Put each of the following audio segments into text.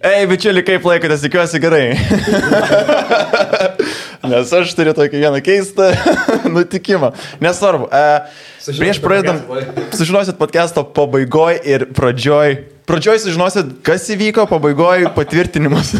Ei, bičiuli, kaip laikotės, tikiuosi gerai. Nes aš turiu tokį vieną keistą nutikimą. Nesvarbu. E, prieš pradedant, sužinosit podcast'o pabaigoje ir pradžioj. Pradžioj sužinosit, kas įvyko, pabaigoje patvirtinimas.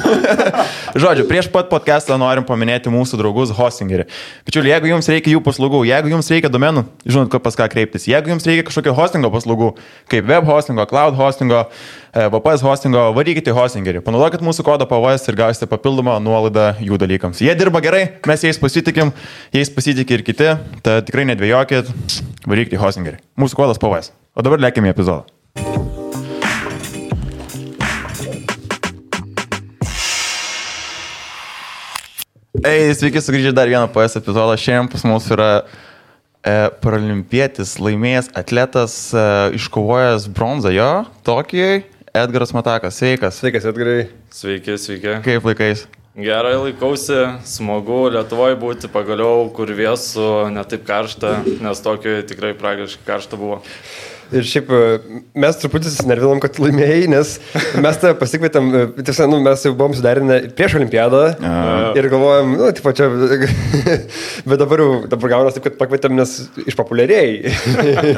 Žodžiu, prieš pat podcast'ą norim paminėti mūsų draugus hostingerį. Bičiuli, jeigu jums reikia jų paslaugų, jeigu jums reikia domenų, žinot, pas ką kreiptis. Jeigu jums reikia kažkokio hostingo paslaugų, kaip web hostingo, cloud hostingo, e, VPS hostingo, varykite hostingerį. Panaudokit mūsų kodą PVS ir gausite papildomą nuolaidą jų dalykams. Jie dirba gerai, mes jais pasitikim, jais pasitikė ir kiti, tad tikrai nedvėjokit, varykite hostingerį. Mūsų kodas PVS. O dabar lėkime į epizodą. Ei, sveiki, sugrįžę dar vieną PS epizodą. Šiandien pas mus yra e, paralimpietis, laimėjęs atletas, e, iškovojęs bronzą jo, Tokijai, Edgaras Matakas. Sveikas. Sveikas, Edgarai. Sveiki, sveiki. Kaip laikais? Gerai laikausi, smagu Lietuvoje būti pagaliau, kur vėsų, netaip karšta, nes Tokijoje tikrai pragariškai karšta buvo. Ir šiaip e, mes truputį susinervinom, kad laimėjai, nes mes tave pasikvietėm, e, tiesa, nu, mes jau buvom sudarinę prieš olimpiadą A. ir galvojom, nu, tipo čia, bet dabar dabar gaunas taip, kad pakvietėm, nes išpopuliarėjai.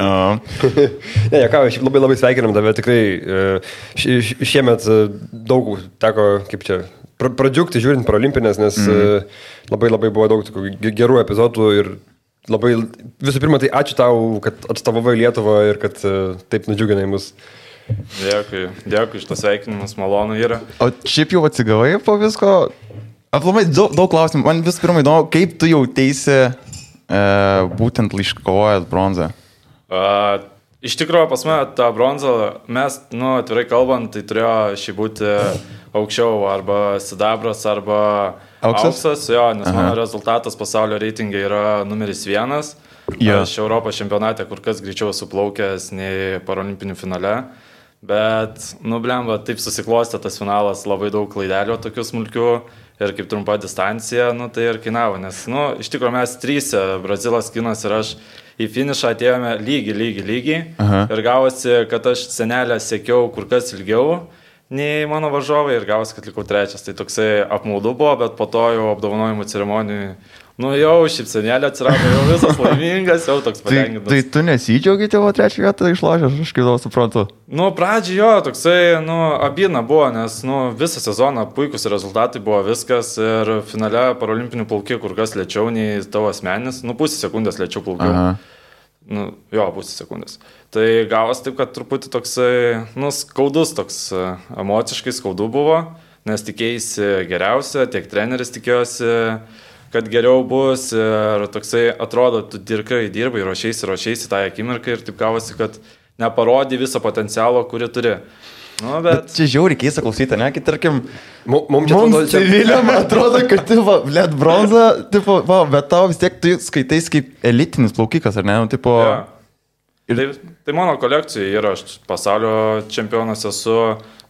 ne, ką, šiaip labai labai sveikinam tave, tikrai e, šiemet daug teko, kaip čia, pradžiugti žiūrint parolimpinės, nes mm. labai labai buvo daug gerų epizodų ir labai visų pirma, tai ačiū tau, kad atstovavai Lietuvą ir kad uh, taip nudžiuginai mus. Dėkui, dėkui iš tos sveikinimus, malonu yra. O šiaip jau atsigavai po visko? Aplamai daug, daug klausimų. Man visų pirma įdomu, kaip tu jau teisi e, būtent laiškovojęs bronzą? Uh, iš tikrųjų, pas mane tą bronzą, mes, nu, atvirai kalbant, tai turėjo šį būti aukščiau arba sidabras, arba Auksas? Auksas, jo, nes Aha. mano rezultatas pasaulio reitingai yra numeris vienas. Jo. Aš Europos čempionate kur kas greičiau suplaukęs nei paralimpinių finale. Bet, nu, blemba, taip susiklostė tas finalas, labai daug klaidelių tokių smulkių ir kaip trumpa distancija, nu, tai ir kainavo. Nes, nu, iš tikrųjų mes trysia, Brazilas, Kinas ir aš į finišą atėjome lygiai, lygiai, lygiai. Aha. Ir gavosi, kad aš senelę sėkiau kur kas ilgiau nei mano varžovai ir gausi, kad likau trečias. Tai toksai apmaudu buvo, bet po to jau apdovanojimų ceremonijai Nu jau šipsenėlė atsirado, jau visas laimingas, jau toks patenkintas. Tai, tai tu nesidžiaugi tavo trečią vietą išlošęs, aš kaip tau suprantu. Nu, pradžioje jo, toksai, nu, abina buvo, nes, nu, visą sezoną puikus rezultatai buvo viskas ir finale paralimpinių plaukė kur kas lėčiau nei tavo asmenis, nu, pusę sekundės lėčiau plaukiau. Aha. Nu, jo, pusę sekundės. Tai gavos taip, kad truputį toksai, nu, skaudus toks, e, emociškai skaudu buvo, nes tikėjai geriausia, tiek treneris tikėjosi, kad geriau bus ir toksai atrodo, tu dirkai dirbai, ruošiaisi, ruošiaisi tą akimirką ir taip gavosi, kad neparodė viso potencialo, kurį turi. Nu, bet... bet čia žiauriai keista klausyti, ne, kai tarkim, mums čia atrodo, čia... civiliam atrodo, kad tu, va, blėt, bronza, tipo, va, bet tau vis tiek tu skaitais kaip elitinis plaukikas, ar ne, nu, tipo... Ja. Ir... Tai, tai mano kolekcija yra, aš pasaulio čempionas esu,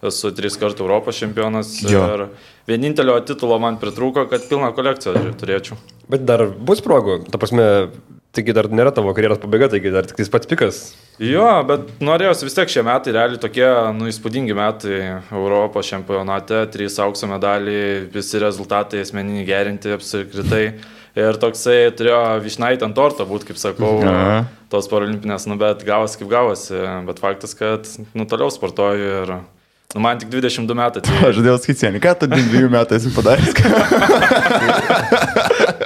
esu tris kartų Europos čempionas jo. ir vienintelio titulo man pritrūko, kad pilną kolekciją turėčiau. Bet dar bus progų, ta prasme, taigi dar nėra tavo karjeros pabaiga, taigi dar tik pats pikas. Jo, bet norėjausi vis tiek šie metai, realiai tokie, nu, įspūdingi metai Europos čempionate, trys aukso medaliai, visi rezultatai asmeniniai gerinti apsikritai. Ir toksai turėjo višnaitį ant torto būti, kaip sakau, Aha. tos paralimpinės, nu bet gavosi kaip gavosi. Bet faktas, kad nu toliau sportuoju ir nu, man tik 22 metai. Tai... Aš žadėjau skaičiuoti, ką tu 22 metais esi padaręs?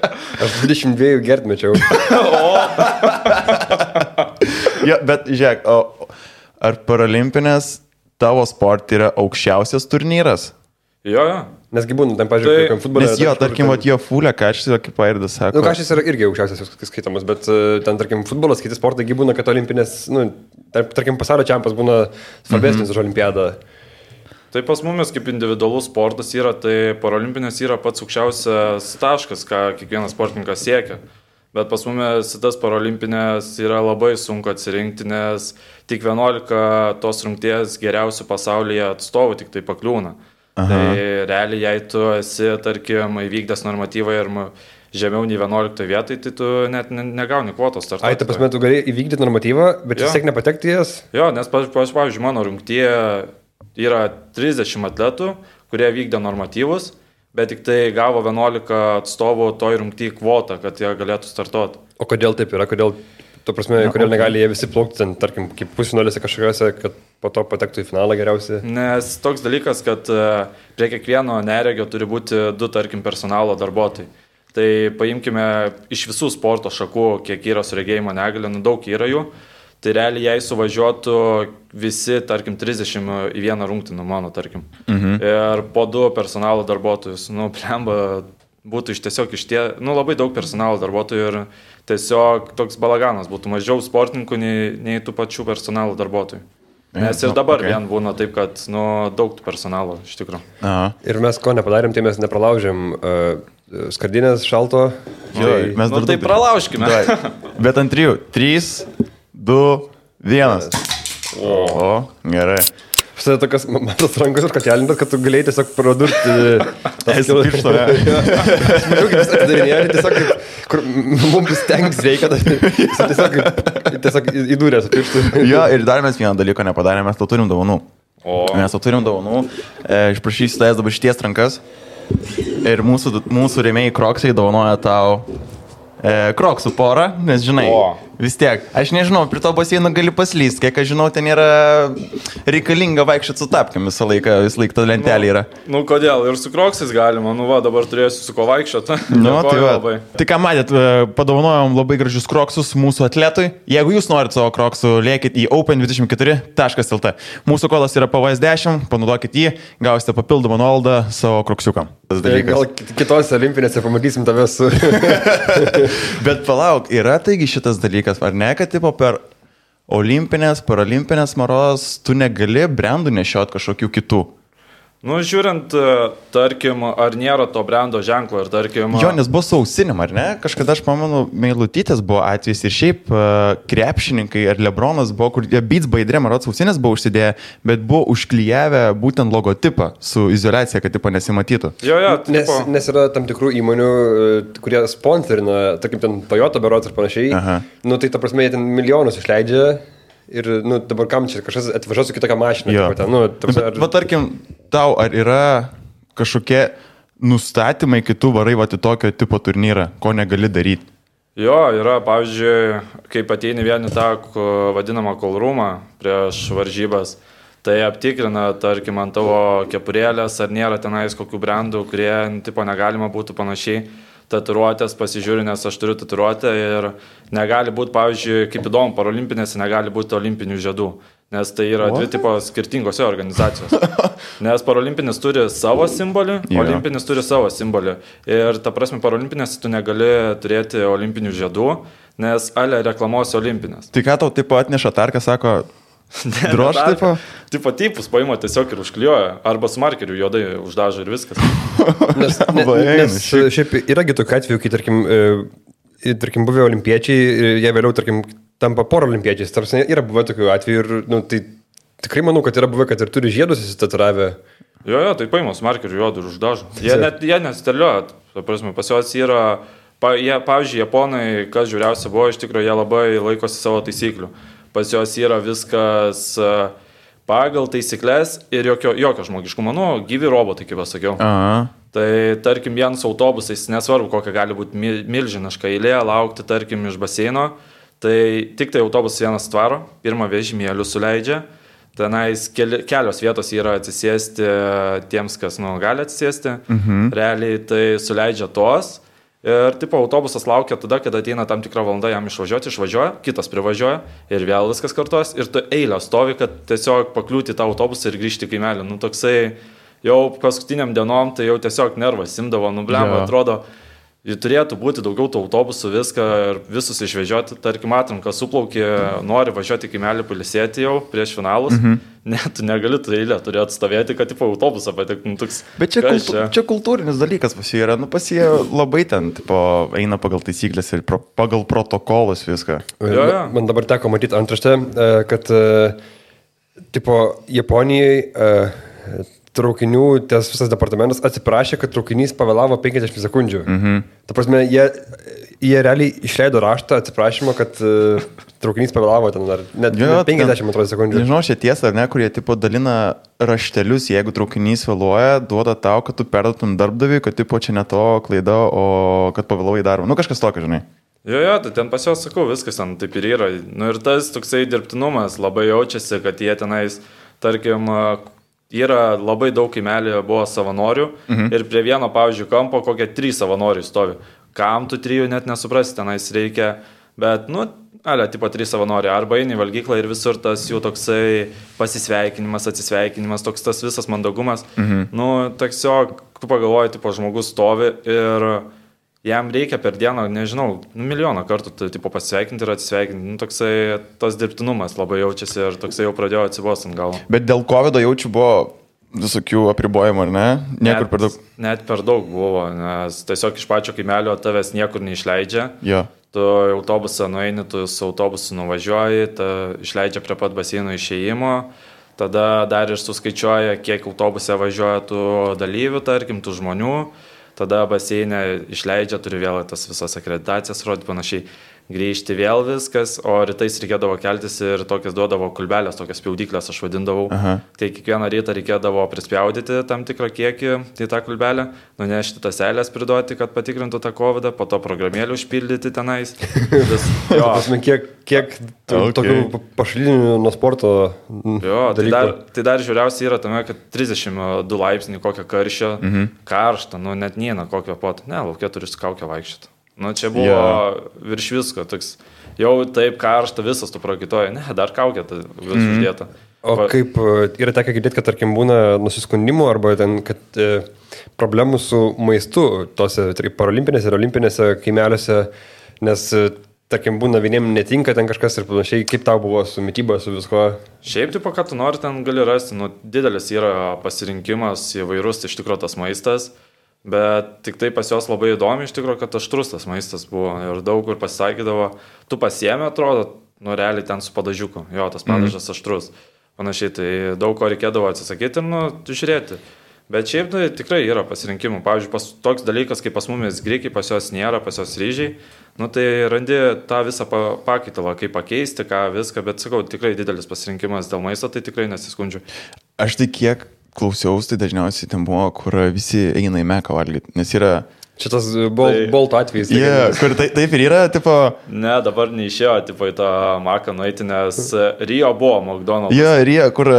Aš 22 gertmečiau. ja, bet žiūrėk, o ar paralimpinės tavo sport yra aukščiausias turnyras? Jo, jo. Nesgi būna, ten, pažiūrėjau, tai, futbolą. Nes jo, tarkim, ten... jo fulė kaštis, kaip Airdas sako. Nu, kaštis yra irgi aukščiausias skaitomas, bet uh, ten, tarkim, futbolas, kiti sportai, būna, kad olimpinės, nu, tarkim, pasaulio čempas būna svarbesnis mm -hmm. už olimpiadą. Tai pas mumis kaip individualus sportas yra, tai paralimpinės yra pats aukščiausias taškas, ką kiekvienas sportininkas siekia. Bet pas mumis tas paralimpinės yra labai sunku atsirinkti, nes tik 11 tos rungties geriausių pasaulyje atstovų tik tai pakliūna. Aha. Tai realiai, jei tu esi, tarkim, įvykdęs normatyvą ir žemiau nei 11 vietai, tai tu net negauni kvotos startuoti. Ai, tai pas metu gali įvykdyti normatyvą, bet vis tiek nepatekti jas? Jo, nes, pavyzdžiui, mano rungtyje yra 30 atletų, kurie vykdė normatyvus, bet tik tai gavo 11 atstovų toj rungty kvotą, kad jie galėtų startuoti. O kodėl taip yra? Kodėl, tu prasme, Na, kodėl negali jie visi plaukti, ten, tarkim, kaip pusfinalėse kažkokiuose, kad po to patektų į finalą geriausiai? Nes toks dalykas, kad e, prie kiekvieno neregio turi būti du, tarkim, personalo darbuotojai. Tai paimkime iš visų sporto šakų, kiek yra su regėjimo negalė, nu daug yra jų. Tai realiai jei suvažiuotų visi, tarkim, 30 į vieną rungtį, nu mano, tarkim. Mhm. Ir po du personalo darbuotojus, nu, plemba, būtų iš tiesiog iš tie, nu, labai daug personalo darbuotojų ir tiesiog toks balaganas būtų mažiau sportininkų nei, nei tų pačių personalo darbuotojų. Nes ir dabar okay. vien būna taip, kad nu, daug personalo iš tikrųjų. Ir mes ko nepadarėm, tai mes nepralaužėm uh, skardinės šalto. Jo, tai... mes nu, dar nu, tai pralaužkime. Bet ant trijų. Trys, 2, 1. O, gerai. Štai tokias matas rankos ir kotelintas, kad tu galėjai tiesiog pradurti tas piršto. Smagiau, kaip jis atidarinėjo, tiesiog, kur mums stengtis reikia, tiesiog, tiesiog įdūrė su pirštu. Jo, ir dar mes vieną dalyką nepadarėme, mes to turim dovanų. O. Mes to turim dovanų. E, Išprašysiu tavęs dabar šities rankas. Ir mūsų, mūsų rėmėjai kroksai dovanoja tau e, kroksų porą, nes žinai. O. Vis tiek, aš nežinau, prie to baseino gali paslysti, kiek aš žinau, ten yra reikalinga vaikščioti su tapkėm visą laiką, vis laik ta lentelė yra. Nu, nu kodėl, ir su kroksis galima, nu va, dabar turėsiu su ko vaikščioti. Nu, tai, va. Labai. tai ką matėt, e, padovanojom labai gražius kroksus mūsų atletui. Jeigu jūs norit savo kroksų, lėkit į open24.lt. Mūsų kodas yra PVS10, panaudokit jį, gausite papildomą nuolaidą savo kroksiukam. Gal kitose olimpinėse pamatysim tave su... Bet palauk, yra taigi šitas dalykas dalykas, ar ne, kad tipo per olimpinės, paralimpinės maros tu negali brandų nešiot kažkokių kitų. Nu, žiūrint, e, tarkim, ar nėra to brendo ženklo ir tarkim. Jo, nes buvo sausinim, ar ne? Kažkada aš pamenu, Meilutytės buvo atvejs ir šiaip uh, krepšininkai ar Lebronas buvo, kur jie Beats Baidrė, rodos, sausinės buvo užsidėję, bet buvo užklyjavę būtent logotipą su izolacija, kad tipo nesimatytų. Jo, jo, tipo... nes, nes yra tam tikrų įmonių, e, kurie sponsorina, tarkim, ten Toyota berots ir panašiai. Aha. Nu, tai ta prasme, jie ten milijonus išleidžia Ir, nu, dabar kam čia kažkas atvažiuos su kitokia mašina. Ja. Ten, nu, tarsi, ar... Va, tarkim, tau ar yra kažkokie nustatymai kitų varai va į tokio tipo turnyrą, ko negali daryti? Jo, yra, pavyzdžiui, kaip ateini vieni tą vadinamą kolrumą prieš varžybas, tai aptikrina, tarkim, ant tavo kepurėlės, ar nėra tenais kokių brandų, kurie, nu, tipo, negalima būtų panašiai tatuiruotės pasižiūriu, nes aš turiu tatuiruotę ir negali būti, pavyzdžiui, kaip įdomu, paralimpinėse negali būti olimpinių žiedų, nes tai yra What? dvi tipo skirtingose organizacijose. Nes paralimpinis turi savo simbolį, yeah. olimpinis turi savo simbolį. Ir ta prasme, paralimpinėse tu negali turėti olimpinių žiedų, nes ale reklamuosi olimpinės. Tai ką tau taip atneša tarka, sako, Drož tipo? Tipo tipus paima tiesiog ir užklijuoja, arba su markeriu juodai uždažo ir viskas. nes, ne, nes šiaip yragi tokių atvejų, kai tarkim, e, tarkim buvę olimpiečiai, jie vėliau, tarkim, tampa porolimpiečiais. Tarsi yra buvę tokių atvejų ir, nu, tai tikrai manau, kad yra buvę, kad ir turi žiedus įsitaturavę. Jo, jo, tai paima su markeriu juodai ir uždažo. Jie, net, jie nesiterliuoja, prasme, pas juos yra, pa, jie, pavyzdžiui, japonai, kas žiūriausia buvo, iš tikrųjų jie labai laikosi savo taisyklių pas juos yra viskas e, pagal taisyklės ir jokio, jokio žmogiškumo, nu, gyvi robotai, kaip aš sakiau. Aha. Tai tarkim, vienas autobusais, nesvarbu, kokia gali būti milžiniška eilė, laukti, tarkim, iš baseino, tai tik tai autobusas vienas tvaro, pirmą vežimėlių suleidžia, tenais keli, kelios vietos yra atsisėsti tiems, kas, nu, gali atsisėsti, mhm. realiai tai suleidžia tos Ir tipo autobusas laukia tada, kada ateina tam tikrą valandą jam išvažiuoti, išvažiuoja, kitas privažiuoja ir vėl viskas kartuos ir tu eilę stovi, kad tiesiog pakliūti tą autobusą ir grįžti į kaimelį. Nu toksai jau paskutiniam dienom tai jau tiesiog nervas simdavo, nublema, yeah. atrodo, turėtų būti daugiau tų autobusų, viską ir visus išvežioti. Tarkim, atranką suplaukė, nori važiuoti į Melį palisėti jau prieš finalus. Mm -hmm. Ne, tu negali tu eilę turėti stovėti, kad tipo autobusą patektum. Toks, Bet čia, kultu, čia? čia kultūrinis dalykas pas jį yra. Nu, pas jie labai ten tipo, eina pagal taisyklės ir pro, pagal protokolus viską. Jo, jo. Man dabar teko matyti antraštę, e, kad e, tipo Japonijai e, traukinių, tas visas departamentas atsiprašė, kad traukinys pavėlavo 50 sekundžių. Mhm. Ta prasme, jie jie realiai išleido raštą atsiprašymą, kad uh, traukinys pavėlavo ten ar net, jo, net 50 ten, sekundžių. Nežinau, čia tiesa, ar ne, kurie tipo dalina raštelius, jeigu traukinys vėluoja, duoda tau, kad tu perdotum darbdaviui, kad tipo čia ne to klaida, o kad pavėlavai darbą. Nu kažkas tokio, žinai. Jo, jo, tai ten pas juos sakau, viskas ten taip ir yra. Nu ir tas toksai dirbtinumas labai jaučiasi, kad jie tenais, tarkim, yra labai daug įmelį buvo savanorių mhm. ir prie vieno, pavyzdžiui, kampo kokie trys savanoriai stovi. Kam tu trijų net nesuprasi, tenais reikia, bet, nu, Ale, tipo, trys savanoriai. Arba eini į valgyklą ir visur tas jų toksai pasisveikinimas, atsisveikinimas, toks tas visas mandagumas. Mhm. Nu, tiesiog, tu pagalvoji, tipo, žmogus stovi ir jam reikia per dieną, nežinau, nu, milijoną kartų tai, tipo, pasveikinti ir atsisveikinti. Nu, toksai tas dirbtinumas labai jaučiasi ir toksai jau pradėjo atsibosti galo. Bet dėl COVID jaučiu buvo visokių apribojimų, ar ne? Niekur net, per daug. Net per daug buvo, nes tiesiog iš pačio kaimelio tavęs niekur neišleidžia. Jo. Tu autobusą nueini, tu su autobusu nuvažiuoji, ta išleidžia prie pat baseino išėjimo. Tada dar ir suskaičiuoja, kiek autobuse važiuoja tų dalyvių, tarkim, tų žmonių tada baseinė išleidžia, turi vėl tas visas akreditacijas rodyti panašiai grįžti vėl viskas, o rytais reikėdavo keltis ir tokias duodavo kulbelės, tokias spjaudyklės aš vadindavau. Aha. Tai kiekvieną rytą reikėdavo prispjaudyti tam tikrą kiekį į tą kulbelę, nunešti tas elės priduoti, kad patikrintų tą kovidą, po to programėlį užpildyti tenais. Vis, jo. Pasme, kiek, kiek okay. tokių pašalinių nuo sporto. Jo, tai dar, tai dar žiūriausia yra tame, kad 32 laipsniai kokio karščio, mhm. karšta, nu net niena kokio pot, ne, laukia turi skaukę vaikščioti. Nu, čia buvo yeah. virš visko, toks jau taip karšta visas tu prakitoji, ne, dar kaukė tai vis mm. uždėta. O pa... kaip e, yra tekę girdėti, kad tarkim būna nusiskundimų arba ten, kad e, problemų su maistu tose paralimpinėse ir olimpinėse kaimeliuose, nes e, tarkim, būna vieniem netinka ten kažkas ir panašiai, kaip tau buvo su mytyba, su visko? Šiaip, tipo, ką tu nori, ten gali rasti, nu, didelis yra pasirinkimas įvairus iš tikrųjų tas maistas. Bet tik tai pas juos labai įdomi iš tikrųjų, kad aštrus tas maistas buvo ir daug kur pasisakydavo, tu pasiemi, atrodo, nu realiai ten su padažiuku, jo, tas mhm. padažas mm. aštrus. Panašiai, tai daug ko reikėdavo atsisakyti ir, nu, žiūrėti. Bet šiaip tai tikrai yra pasirinkimų. Pavyzdžiui, pas, toks dalykas, kaip pas mumis greikiai, pas juos nėra, pas juos ryžiai. Nu tai randi tą visą pakaitalą, kaip pakeisti, ką viską, bet sakau, tikrai didelis pasirinkimas dėl maisto, tai tikrai nesiskundžiu. Aš tai kiek klausiausi, tai dažniausiai ten buvo, kur visi eina į meką valgyti, nes yra Šitas bol, tai, Bolt atvejis. Tai yeah, kur tai, taip ir yra, tipo. Ne, dabar neišėjo, tipo, į tą maką nueiti, nes Rio buvo McDonald's. Jo, yeah, Rio, kur,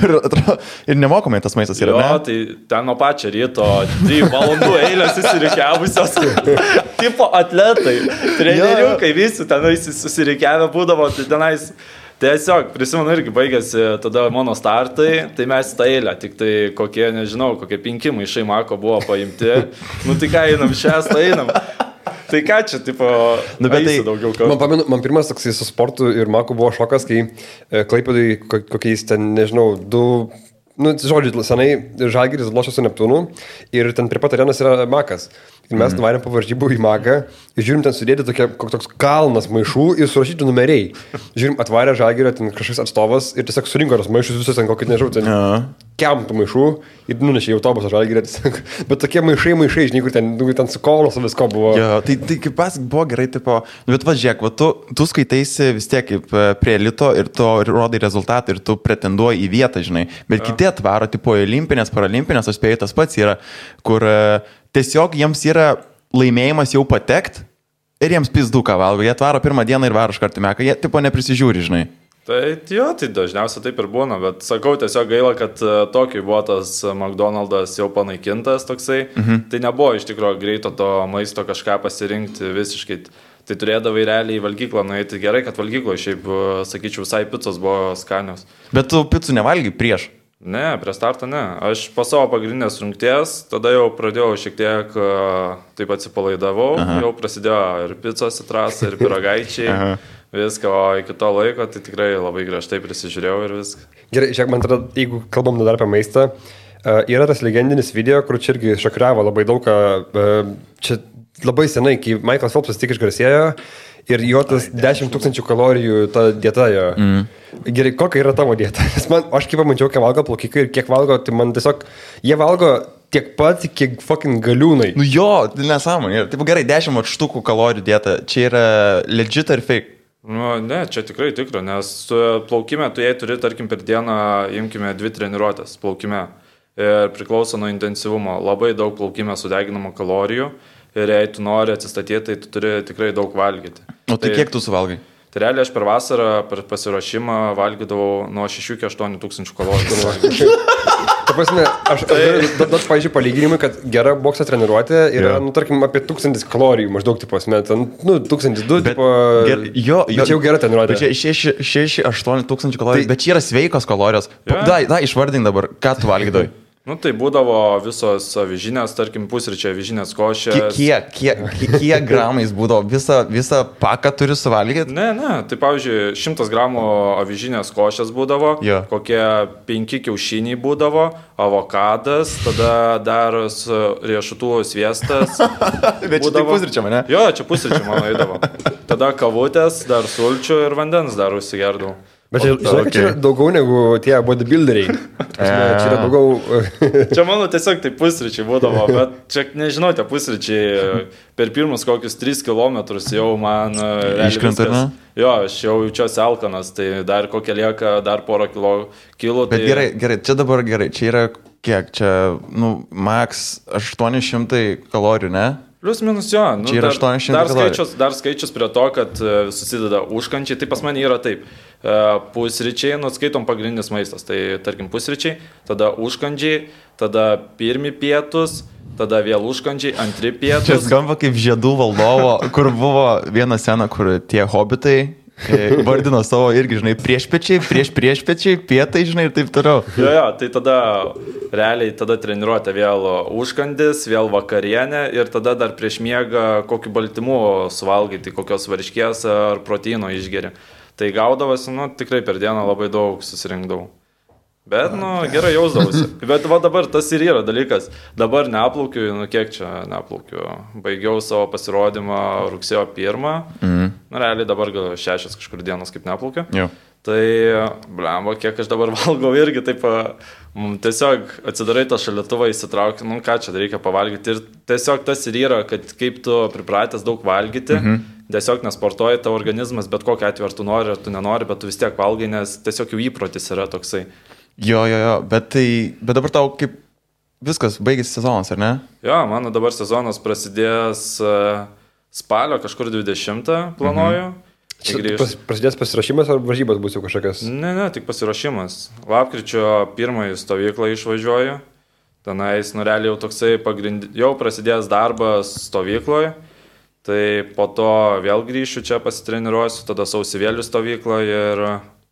kur atrodo, ir nemokamai tas maistas yra. Jo, ne? tai ten nuo pačio ryto, 3 valandų eilės įsirikiavusios, tipo atletai, treneriukai, yeah. visi tenais susirikiavę būdavo, tai tenais. Tiesiog, prisimenu, irgi baigėsi tada mano startai, tai mes tą eilę, tik tai kokie, nežinau, kokie penki maišai mako buvo paimti. Nu tai ką einam, šią einam. Tai ką čia, tipo, nu, bet tai daugiau kalbų. Man, paminu, man pirmas toks su sportu ir Maku buvo šokas, kai e, Klaipėdai kokiais ten, nežinau, du nu, žodžiu, senai Žalgiris lošia su Neptūnu ir ten prie pat arenos yra Makas. Ir mes mm. nuvarėm po varžybų į Maką žiūrim ten sudėti tokia, toks kalnas maišų ir surašyti numeriai. Žiūrim, atvarė Žalgirio ten kažkoks atstovas ir tiesiog surinko tos maišus visus ten kokį, nežinau, ten ja. kemtų maišų ir nunešė į autobusą Žalgirio. Bet tokie maišai, maišai, žinai, kur ten, ten su kolos visko buvo. Ja, tai, tai kaip pas buvo gerai, tipo, nu, bet važiuok, va, tu, tu skaitaisi vis tiek kaip e, prie elito ir tu rodai rezultatą ir tu pretenduoji į vietą, žinai. Bet ja. kiti atvaro, tipo, olimpinės, paralimpinės, aš spėjau tas pats yra, kur uh, tiesiog jiems yra laimėjimas jau patekt ir jiems pizdu ką valgo. Jie atvaro pirmą dieną ir varo iš karto meką, jie tipo neprisižiūri, žinai. Tai jo, tai dažniausiai taip ir būna, bet sakau, tiesiog gaila, kad e, tokį buvo tas McDonald's jau panaikintas toksai. Mhm. Tai nebuvo iš tikrųjų greito to maisto kažką pasirinkti visiškai. Tai turėdavai realiai į valgyklą nueiti gerai, kad valgykloje šiaip, e, sakyčiau, visai picos buvo skanios. Bet tu picų nevalgy prieš. Ne, prie starto ne. Aš po savo pagrindinės rungties, tada jau pradėjau šiek tiek taip atsipalaidavau, Aha. jau prasidėjo ir picos į trasą, ir piragaičiai. viską, o iki to laiko tai tikrai labai griežtai prisižiūrėjau ir viską. Gerai, žiūrėk, man atrodo, jeigu kalbam dar apie maistą, yra tas legendinis video, kur čia irgi šokiravo labai daug, čia labai senai, kai Michael Phelpsas tik išgarsėjo ir jo tas 10 tūkstančių kalorijų ta dieta jo. Mm. Gerai, kokia yra tavo dieta? Nes man, aš kaip pamačiau, kiek valgo plaukikai ir kiek valgo, tai man tiesiog, jie valgo tiek pat, kiek fucking galiūnai. Nu jo, nesąmonė. Taip gerai, 10 štukų kalorijų dėta. Čia yra legit ar fake? Nu, ne, čia tikrai tikra, nes plaukime tu jei turi, tarkim, per dieną, imkime dvi treniruotės plaukime. Ir priklauso nuo intensyvumo. Labai daug plaukime sudeginamo kalorijų. Ir jei tu nori atsistatyti, tai tu turi tikrai daug valgyti. O tai, tai kiek tu suvalgai? Tai realiai aš per vasarą, per pasiruošimą valgydavau nuo 6 iki 8 tūkstančių kalorijų. Ta prasme, aš duoti, pažiūrėjau, palyginimui, kad gera bokso treniruotė yra, yeah. nu, tarkim, apie 1000 kalorijų maždaug, tipo, met, nu, 1002, bet, tipo, ger, jo, jo, bet čia jau gera treniruotė. Čia 6-8 tūkstančių kalorijų, tai, bet čia yra sveikos kalorijos. Yeah. Da, da, išvardink dabar, ką tu valgydavai. Nu, tai būdavo visos avižinės, tarkim, pusryčiai avižinės košės. Kiek, kiek, kiek, kiek gramais būdavo? Visą, visą paką turi suvalgyti? Ne, ne, tai pavyzdžiui, 100 gramų avižinės košės būdavo, jo. kokie 5 kiaušiniai būdavo, avokadas, tada dar riešutų sviestas. Bet čia tai pusryčiam, ne? Jo, čia pusryčiam man eidavo. Tada kavutės, dar sulčių ir vandens dar užsigerdavau. Bet čia, žinai, okay. čia yra daugiau negu tie bodybuilderiai. Čia yra daugiau. čia mano tiesiog tai pusryčiai būdavo, bet čia nežinau, tie pusryčiai per pirmus kokius 3 km jau man... E, Iškrenta, ne? Jo, aš jau jaučiuosi alkanas, tai dar kokia lieka, dar porą kilo, kilų. Bet tai... gerai, gerai, čia dabar gerai, čia yra kiek, čia, nu, max 800 kalorijų, ne? Plius minus jo. Nu, čia yra 800 dar, dar skaičius, dar skaičius prie to, kad e, susideda užkančiai, tai pas mane yra taip. E, pusryčiai, nuskaitom pagrindinis maistas, tai tarkim pusryčiai, tada užkandžiai, tada pirmi pietus, tada vėl užkandžiai, antri pietus. Čia skamba kaip žiedų valdovo, kur buvo viena sena, kur tie hobitai e, vardino savo irgi, žinai, priešpečiai, prieš priešpečiai, pietai, žinai, ir taip toliau. Jo, jo, tai tada realiai tada treniruotė vėl užkandis, vėl vakarienė ir tada dar prieš miegą kokį baltymų suvalgyti, kokios varškės ar proteino išgeri. Tai gaudavosi, nu, tikrai per dieną labai daug susirinkdavau. Bet, nu, gerai jausdavosi. Bet va dabar tas ir yra dalykas. Dabar neplaukiu, nu kiek čia neplaukiu. Baigiau savo pasirodymą rugsėjo 1. Mhm. Nu, realiai dabar gal šešias kažkur dienos kaip neplaukiu. Jo. Tai, blemba, kiek aš dabar valgau irgi, taip, tiesiog atsidarai tą šalituvą, įsitrauki, nu ką čia reikia pavalgyti. Ir tiesiog tas ir yra, kad kaip tu pripratęs daug valgyti. Mhm tiesiog nesportuoji, tavo organizmas, bet kokia atveju, ar tu nori, ar tu nenori, bet tu vis tiek valgai, nes tiesiog jų įprotis yra toksai. Jo, jo, jo, bet tai, bet dabar tau kaip viskas, baigėsi sezonas, ar ne? Jo, mano dabar sezonas prasidės spalio kažkur 20 planuoju. Mhm. Pas, prasidės pasirašymas ar varžybos bus jau kažkokias? Ne, ne, tik pasirašymas. Lapkričio pirmąjį stovyklą išvažiuoju. Tenais, nu realiai jau toksai pagrind... jau prasidės darbas stovykloje. Tai po to vėl grįšiu čia pasitreniruosiu, tada sausivėlių stovyklą ir